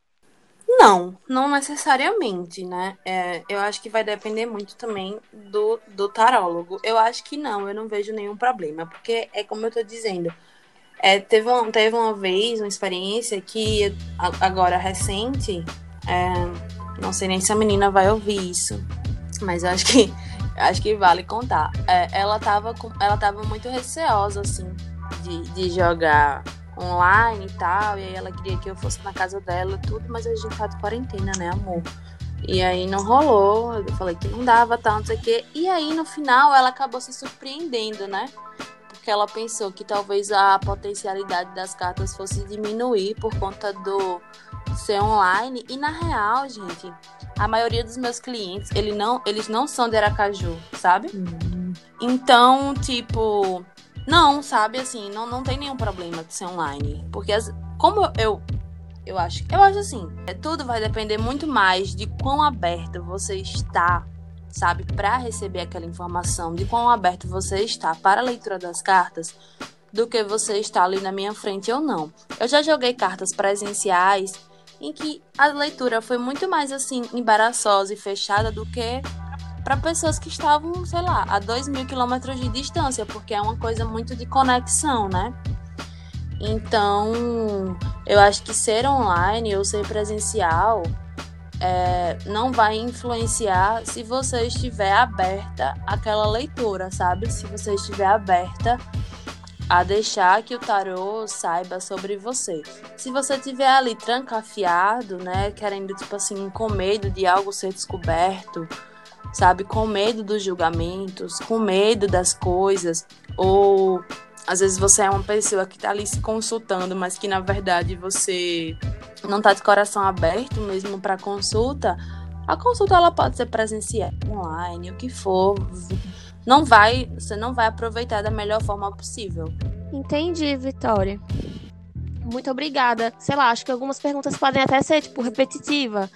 Não, não necessariamente, né? É, eu acho que vai depender muito também do, do tarólogo. Eu acho que não, eu não vejo nenhum problema, porque é como eu tô dizendo. É, teve, um, teve uma vez uma experiência que, agora recente, é, não sei nem se a menina vai ouvir isso, mas eu acho que, acho que vale contar. É, ela, tava com, ela tava muito receosa, assim, de, de jogar online e tal. E aí ela queria que eu fosse na casa dela tudo, mas a gente tá de quarentena, né, amor? E aí não rolou, eu falei que não dava, tal, não sei o quê. E aí no final ela acabou se surpreendendo, né? Porque ela pensou que talvez a potencialidade das cartas fosse diminuir por conta do ser online. E na real, gente, a maioria dos meus clientes, ele não, eles não são de Aracaju, sabe? Uhum. Então, tipo, não, sabe, assim, não, não tem nenhum problema de ser online. Porque as, como eu, eu acho, eu acho assim, é, tudo vai depender muito mais de quão aberto você está, sabe, para receber aquela informação, de quão aberto você está para a leitura das cartas, do que você está ali na minha frente ou não. Eu já joguei cartas presenciais em que a leitura foi muito mais assim embaraçosa e fechada do que para pessoas que estavam, sei lá, a dois mil quilômetros de distância, porque é uma coisa muito de conexão, né? Então, eu acho que ser online ou ser presencial é, não vai influenciar se você estiver aberta àquela leitura, sabe? Se você estiver aberta a deixar que o tarô saiba sobre você. Se você estiver ali trancafiado, né, querendo tipo assim, com medo de algo ser descoberto, sabe? Com medo dos julgamentos, com medo das coisas, ou às vezes você é uma pessoa que está ali se consultando, mas que na verdade você não está de coração aberto mesmo para consulta. A consulta ela pode ser presencial, online, o que for. Não vai, você não vai aproveitar da melhor forma possível. Entendi, Vitória. Muito obrigada. Sei lá, acho que algumas perguntas podem até ser tipo repetitiva,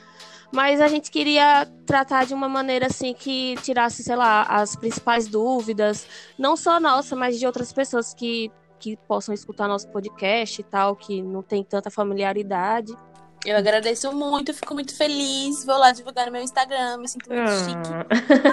mas a gente queria tratar de uma maneira assim que tirasse, sei lá, as principais dúvidas, não só nossa, mas de outras pessoas que, que possam escutar nosso podcast e tal, que não tem tanta familiaridade. Eu agradeço muito, fico muito feliz. Vou lá divulgar no meu Instagram, me sinto muito ah. chique.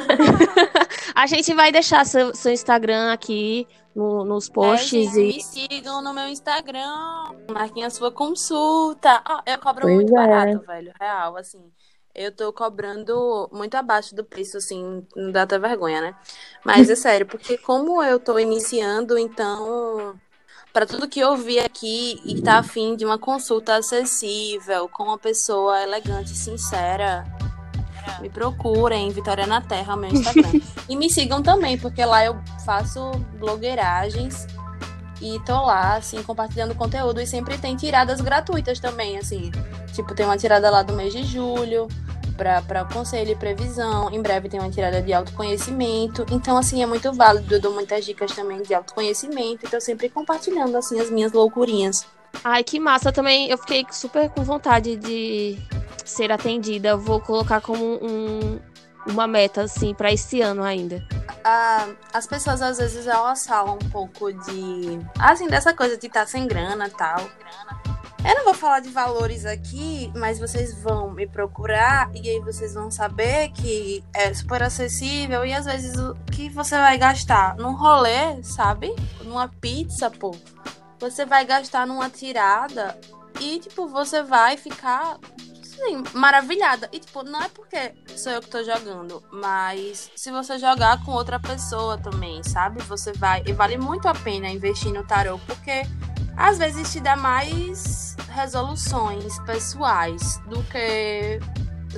a gente vai deixar seu, seu Instagram aqui no, nos posts. É, e... Me sigam no meu Instagram. Marquem a sua consulta. Ah, eu cobro pois muito é. barato, velho. Real, assim eu tô cobrando muito abaixo do preço, assim, não dá até vergonha, né? Mas é sério, porque como eu tô iniciando, então, para tudo que eu vi aqui e tá afim de uma consulta acessível, com uma pessoa elegante e sincera, me procurem, Vitória na Terra, meu Instagram. e me sigam também, porque lá eu faço blogueiragens e tô lá, assim, compartilhando conteúdo. E sempre tem tiradas gratuitas também, assim. Tipo, tem uma tirada lá do mês de julho, para conselho e previsão. Em breve tem uma tirada de autoconhecimento. Então, assim, é muito válido. Eu dou muitas dicas também de autoconhecimento. Então, sempre compartilhando, assim, as minhas loucurinhas. Ai, que massa também. Eu fiquei super com vontade de ser atendida. Eu vou colocar como um, uma meta, assim, para esse ano ainda. Ah, as pessoas, às vezes, elas falam um pouco de... Assim, dessa coisa de estar tá sem grana e tal. Eu não vou falar de valores aqui, mas vocês vão me procurar e aí vocês vão saber que é super acessível e às vezes o que você vai gastar num rolê, sabe? Numa pizza, pô. Você vai gastar numa tirada e, tipo, você vai ficar assim, maravilhada. E, tipo, não é porque sou eu que tô jogando, mas se você jogar com outra pessoa também, sabe? Você vai. E vale muito a pena investir no tarô, porque às vezes te dá mais resoluções pessoais do que,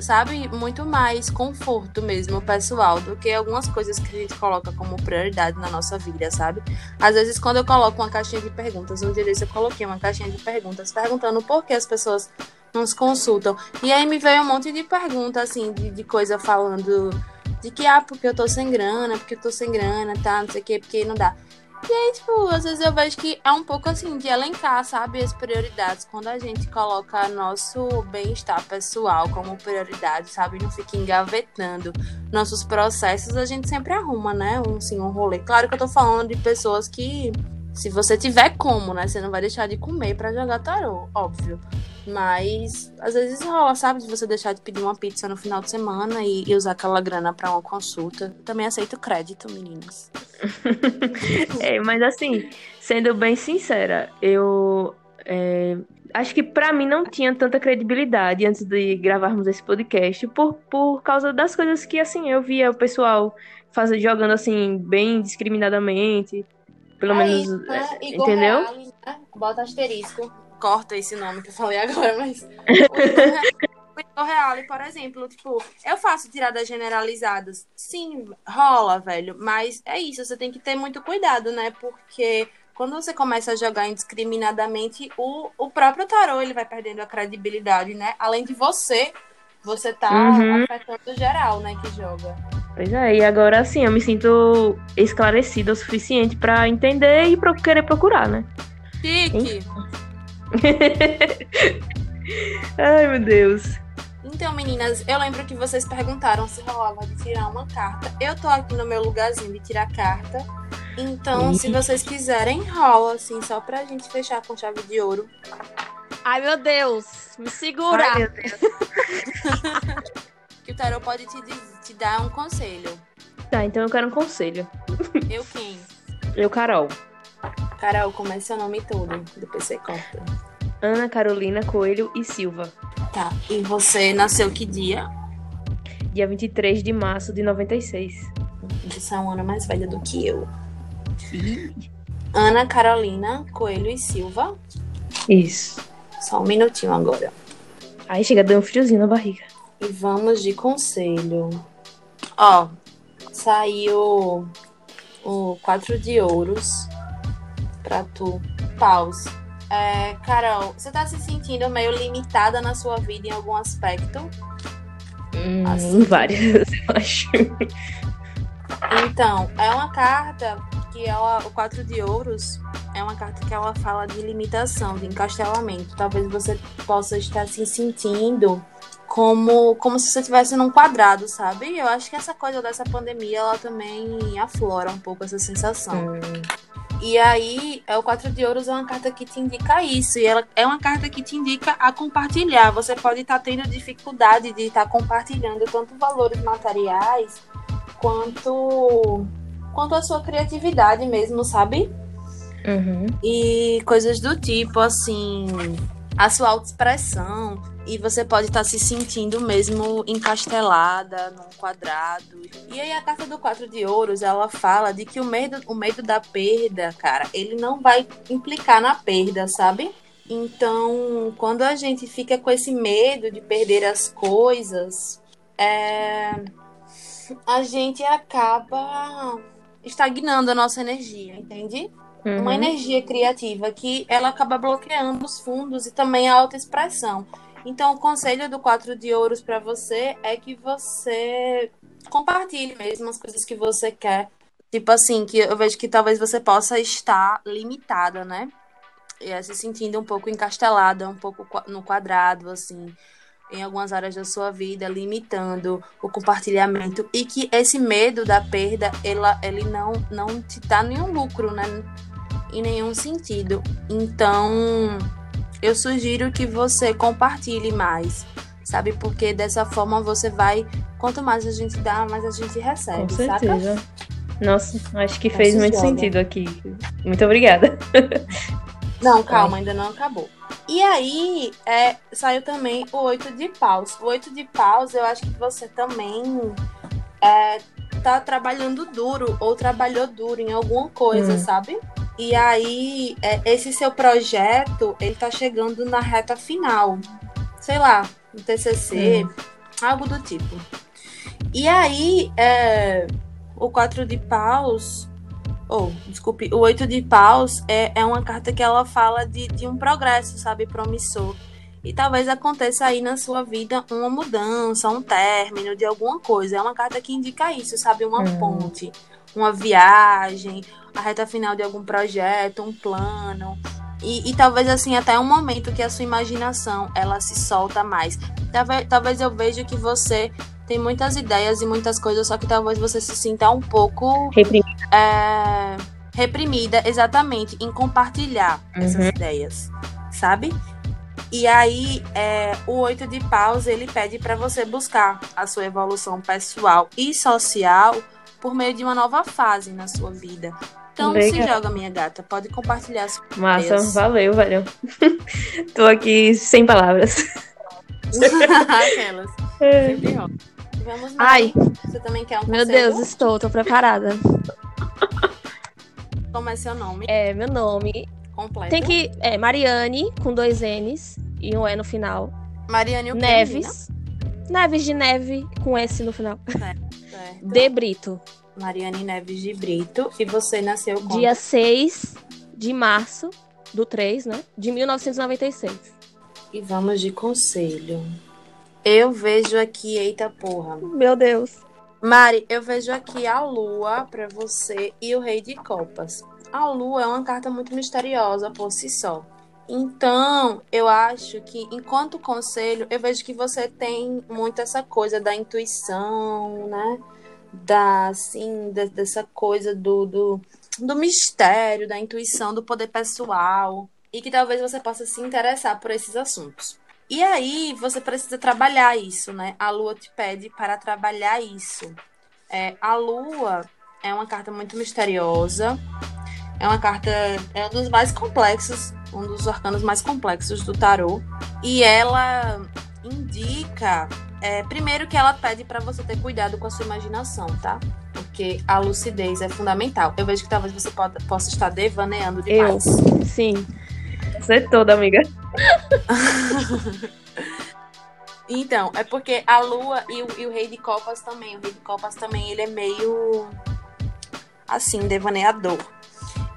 sabe, muito mais conforto mesmo pessoal do que algumas coisas que a gente coloca como prioridade na nossa vida, sabe? Às vezes, quando eu coloco uma caixinha de perguntas, um dia eu coloquei uma caixinha de perguntas perguntando por que as pessoas não se consultam. E aí me veio um monte de perguntas, assim, de, de coisa falando de que, ah, porque eu tô sem grana, porque eu tô sem grana, tá, não sei o que, porque não dá. E aí, tipo, às vezes eu vejo que é um pouco assim de elencar, sabe, as prioridades. Quando a gente coloca nosso bem-estar pessoal como prioridade, sabe, não fica engavetando nossos processos, a gente sempre arruma, né, um, assim, um rolê. Claro que eu tô falando de pessoas que, se você tiver como, né, você não vai deixar de comer para jogar tarô, óbvio. Mas às vezes rola, sabe? De você deixar de pedir uma pizza no final de semana e, e usar aquela grana para uma consulta. Também aceito crédito, meninas. é, mas assim, sendo bem sincera, eu é, acho que para mim não tinha tanta credibilidade antes de gravarmos esse podcast por, por causa das coisas que assim eu via o pessoal fazer, jogando assim bem discriminadamente. Pelo Aí, menos. Né? entendeu? Real, né? Bota asterisco corta esse nome que eu falei agora, mas. O Igor Reale, por exemplo, tipo, eu faço tiradas generalizadas. Sim, rola, velho. Mas é isso, você tem que ter muito cuidado, né? Porque quando você começa a jogar indiscriminadamente, o, o próprio tarô ele vai perdendo a credibilidade, né? Além de você, você tá uhum. afetando geral, né, que joga. Pois é, e agora sim, eu me sinto esclarecida o suficiente para entender e pro querer procurar, né? Chique! Ai, meu Deus. Então, meninas, eu lembro que vocês perguntaram se rolava de tirar uma carta. Eu tô aqui no meu lugarzinho de tirar carta. Então, se vocês quiserem, rola, assim, só pra gente fechar com chave de ouro. Ai, meu Deus, me segura. Ai, meu Deus. que o tarot pode te, te dar um conselho. Tá, então eu quero um conselho. Eu quem? Eu, Carol. Carol, como é seu nome todo? Depois você corta. Ana Carolina Coelho e Silva. Tá. E você nasceu que dia? Dia 23 de março de 96. Você é uma ano mais velha do que eu. Ana Carolina Coelho e Silva. Isso. Só um minutinho agora. Aí chega dando um friozinho na barriga. E vamos de conselho. Ó, saiu o quatro de ouros pra tu. Pause. É, Carol, você tá se sentindo meio limitada na sua vida em algum aspecto? Hum, assim. Várias, eu acho. Então, é uma carta que ela, o quatro de ouros, é uma carta que ela fala de limitação, de encastelamento. Talvez você possa estar se sentindo como, como se você estivesse num quadrado, sabe? Eu acho que essa coisa dessa pandemia, ela também aflora um pouco essa sensação. Hum. E aí, é o quatro de ouros é uma carta que te indica isso. E ela é uma carta que te indica a compartilhar. Você pode estar tá tendo dificuldade de estar tá compartilhando tanto valores materiais quanto quanto a sua criatividade mesmo, sabe? Uhum. E coisas do tipo, assim, a sua autoexpressão e você pode estar tá se sentindo mesmo encastelada num quadrado. E aí a carta do quatro de ouros, ela fala de que o medo, o medo da perda, cara, ele não vai implicar na perda, sabe? Então, quando a gente fica com esse medo de perder as coisas, é... a gente acaba estagnando a nossa energia, entende? Uhum. Uma energia criativa que ela acaba bloqueando os fundos e também a autoexpressão. Então, o conselho do quatro de ouros para você é que você compartilhe mesmo as coisas que você quer. Tipo assim, que eu vejo que talvez você possa estar limitada, né? E é, se sentindo um pouco encastelada, um pouco no quadrado, assim, em algumas áreas da sua vida, limitando o compartilhamento. E que esse medo da perda, ela, ele não, não te dá nenhum lucro, né? Em nenhum sentido. Então, eu sugiro que você compartilhe mais, sabe? Porque dessa forma você vai. Quanto mais a gente dá, mais a gente recebe, Com certeza. Saca? Nossa, acho que fez muito joga. sentido aqui. Muito obrigada. Não, calma, ainda não acabou. E aí, é, saiu também o oito de paus. O oito de paus, eu acho que você também é, tá trabalhando duro ou trabalhou duro em alguma coisa, hum. sabe? E aí, é, esse seu projeto, ele tá chegando na reta final. Sei lá, no TCC, hum. algo do tipo. E aí, é, o quatro de paus, ou, oh, desculpe, o oito de paus é, é uma carta que ela fala de, de um progresso, sabe, promissor. E talvez aconteça aí na sua vida uma mudança, um término de alguma coisa. É uma carta que indica isso, sabe? Uma hum. ponte, uma viagem, a reta final de algum projeto, um plano. E, e, talvez assim até um momento que a sua imaginação ela se solta mais. Talvez, talvez eu veja que você tem muitas ideias e muitas coisas, só que talvez você se sinta um pouco reprimida, é, reprimida exatamente em compartilhar uhum. essas ideias, sabe? E aí, é, o oito de paus, ele pede para você buscar a sua evolução pessoal e social por meio de uma nova fase na sua vida. Então Legal. se joga, minha gata. Pode compartilhar as Massa, valeu, valeu. Tô aqui sem palavras. Aquelas. É. Vamos lá. Ai. Você também quer um Meu Deus, estou, tô preparada. Como é seu nome? É, meu nome completo. Tem que. É Mariane, com dois N's e um E no final. Mariane o Neves. Neves de neve, com S no final. Certo. De Brito. Mariane Neves de Brito. E você nasceu quando? Dia 6 de março do 3, né? De 1996. E vamos de conselho. Eu vejo aqui, eita porra. Meu Deus. Mari, eu vejo aqui a lua para você e o rei de copas. A lua é uma carta muito misteriosa por si só. Então, eu acho que, enquanto conselho, eu vejo que você tem muito essa coisa da intuição, né? Da, assim, da, dessa coisa do, do, do mistério, da intuição, do poder pessoal. E que talvez você possa se interessar por esses assuntos. E aí, você precisa trabalhar isso, né? A lua te pede para trabalhar isso. É, a lua é uma carta muito misteriosa é uma carta, é um dos mais complexos, um dos arcanos mais complexos do tarô. E ela indica, é, primeiro que ela pede para você ter cuidado com a sua imaginação, tá? Porque a lucidez é fundamental. Eu vejo que talvez você pode, possa estar devaneando demais. Eu, sim. Você é toda, amiga. então, é porque a lua e o, e o rei de copas também. O rei de copas também, ele é meio assim, devaneador.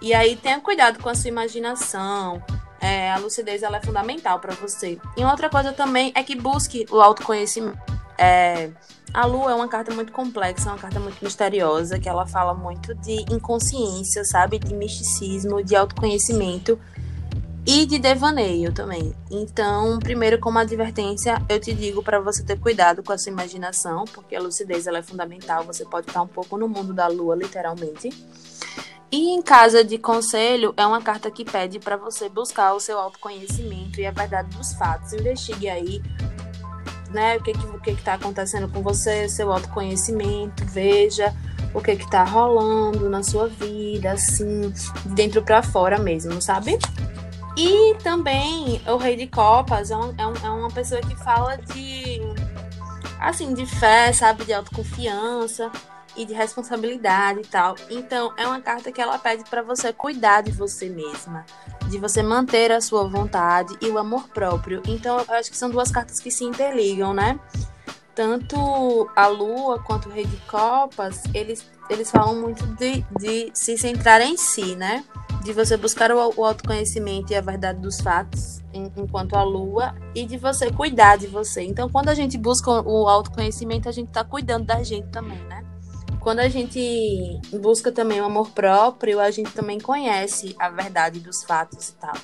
E aí tenha cuidado com a sua imaginação. É, a lucidez ela é fundamental para você. E outra coisa também é que busque o autoconhecimento. É, a lua é uma carta muito complexa, uma carta muito misteriosa, que ela fala muito de inconsciência, sabe? De misticismo, de autoconhecimento e de devaneio também. Então, primeiro, como advertência, eu te digo para você ter cuidado com a sua imaginação, porque a lucidez ela é fundamental. Você pode estar um pouco no mundo da lua, literalmente. E em casa de conselho é uma carta que pede para você buscar o seu autoconhecimento e a verdade dos fatos. Investigue aí, né, o que que o que está acontecendo com você, seu autoconhecimento, veja o que que tá rolando na sua vida, assim, de dentro para fora mesmo, sabe? E também o Rei de Copas é, um, é, um, é uma pessoa que fala de assim, de fé, sabe, de autoconfiança e de responsabilidade e tal. Então, é uma carta que ela pede para você cuidar de você mesma, de você manter a sua vontade e o amor próprio. Então, eu acho que são duas cartas que se interligam, né? Tanto a Lua quanto o Rei de Copas, eles, eles falam muito de, de se centrar em si, né? de você buscar o, o autoconhecimento e a verdade dos fatos em, enquanto a lua e de você cuidar de você. Então, quando a gente busca o autoconhecimento, a gente tá cuidando da gente também, né? Quando a gente busca também o amor próprio, a gente também conhece a verdade dos fatos e tal.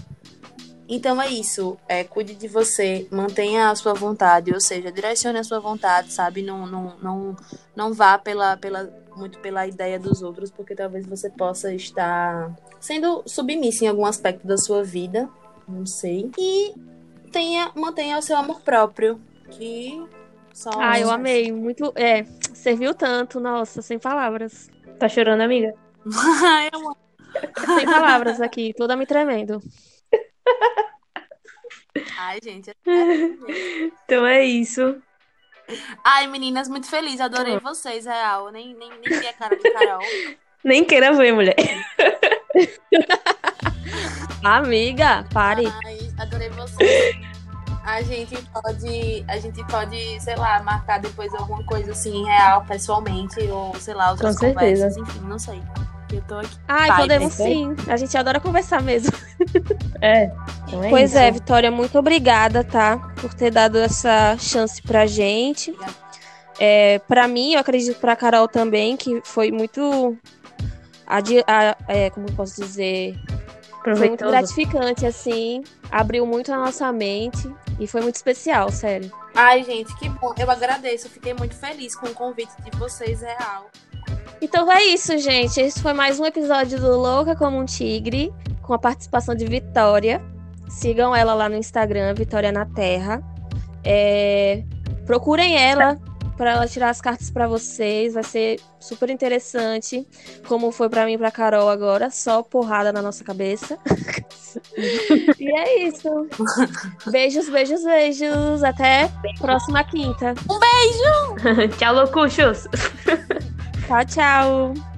Então é isso, é, cuide de você, mantenha a sua vontade, ou seja, direcione a sua vontade, sabe? Não, não, não, não vá pela, pela, muito pela ideia dos outros, porque talvez você possa estar sendo submissa em algum aspecto da sua vida, não sei. E tenha, mantenha o seu amor próprio, que só. Ah, eu amei, muito, é, serviu tanto, nossa, sem palavras. Tá chorando, amiga? Sem palavras aqui, toda me tremendo. Ai, gente. é- Então é isso. Ai, meninas, muito feliz. Adorei vocês, real. Eu Nem, nem, nem vi a cara de Carol. Nem queira ver, mulher. Amiga, pare. Ai, adorei vocês. A gente pode, a gente pode, sei lá, marcar depois alguma coisa assim, real, pessoalmente, ou sei lá, outras Com certeza. conversas, enfim, não sei. Eu tô aqui. Ai, podemos né? sim. A gente adora conversar mesmo. É. Então é pois isso. é, Vitória, muito obrigada, tá? Por ter dado essa chance pra gente. É, para mim, eu acredito pra Carol também, que foi muito. adi- a- é, como eu posso dizer? Foi muito gratificante, assim. Abriu muito a nossa mente. E foi muito especial, sério. Ai, gente, que bom. Eu agradeço. Eu fiquei muito feliz com o convite de vocês, real. Então é isso, gente. Esse foi mais um episódio do Louca como um Tigre, com a participação de Vitória. Sigam ela lá no Instagram, Vitória na Terra. É, Procurem ela para ela tirar as cartas para vocês. Vai ser super interessante, como foi para mim e para Carol agora, só porrada na nossa cabeça. e é isso. Beijos, beijos, beijos. Até próxima quinta. Tchau, loucuchos. Tchau, tchau.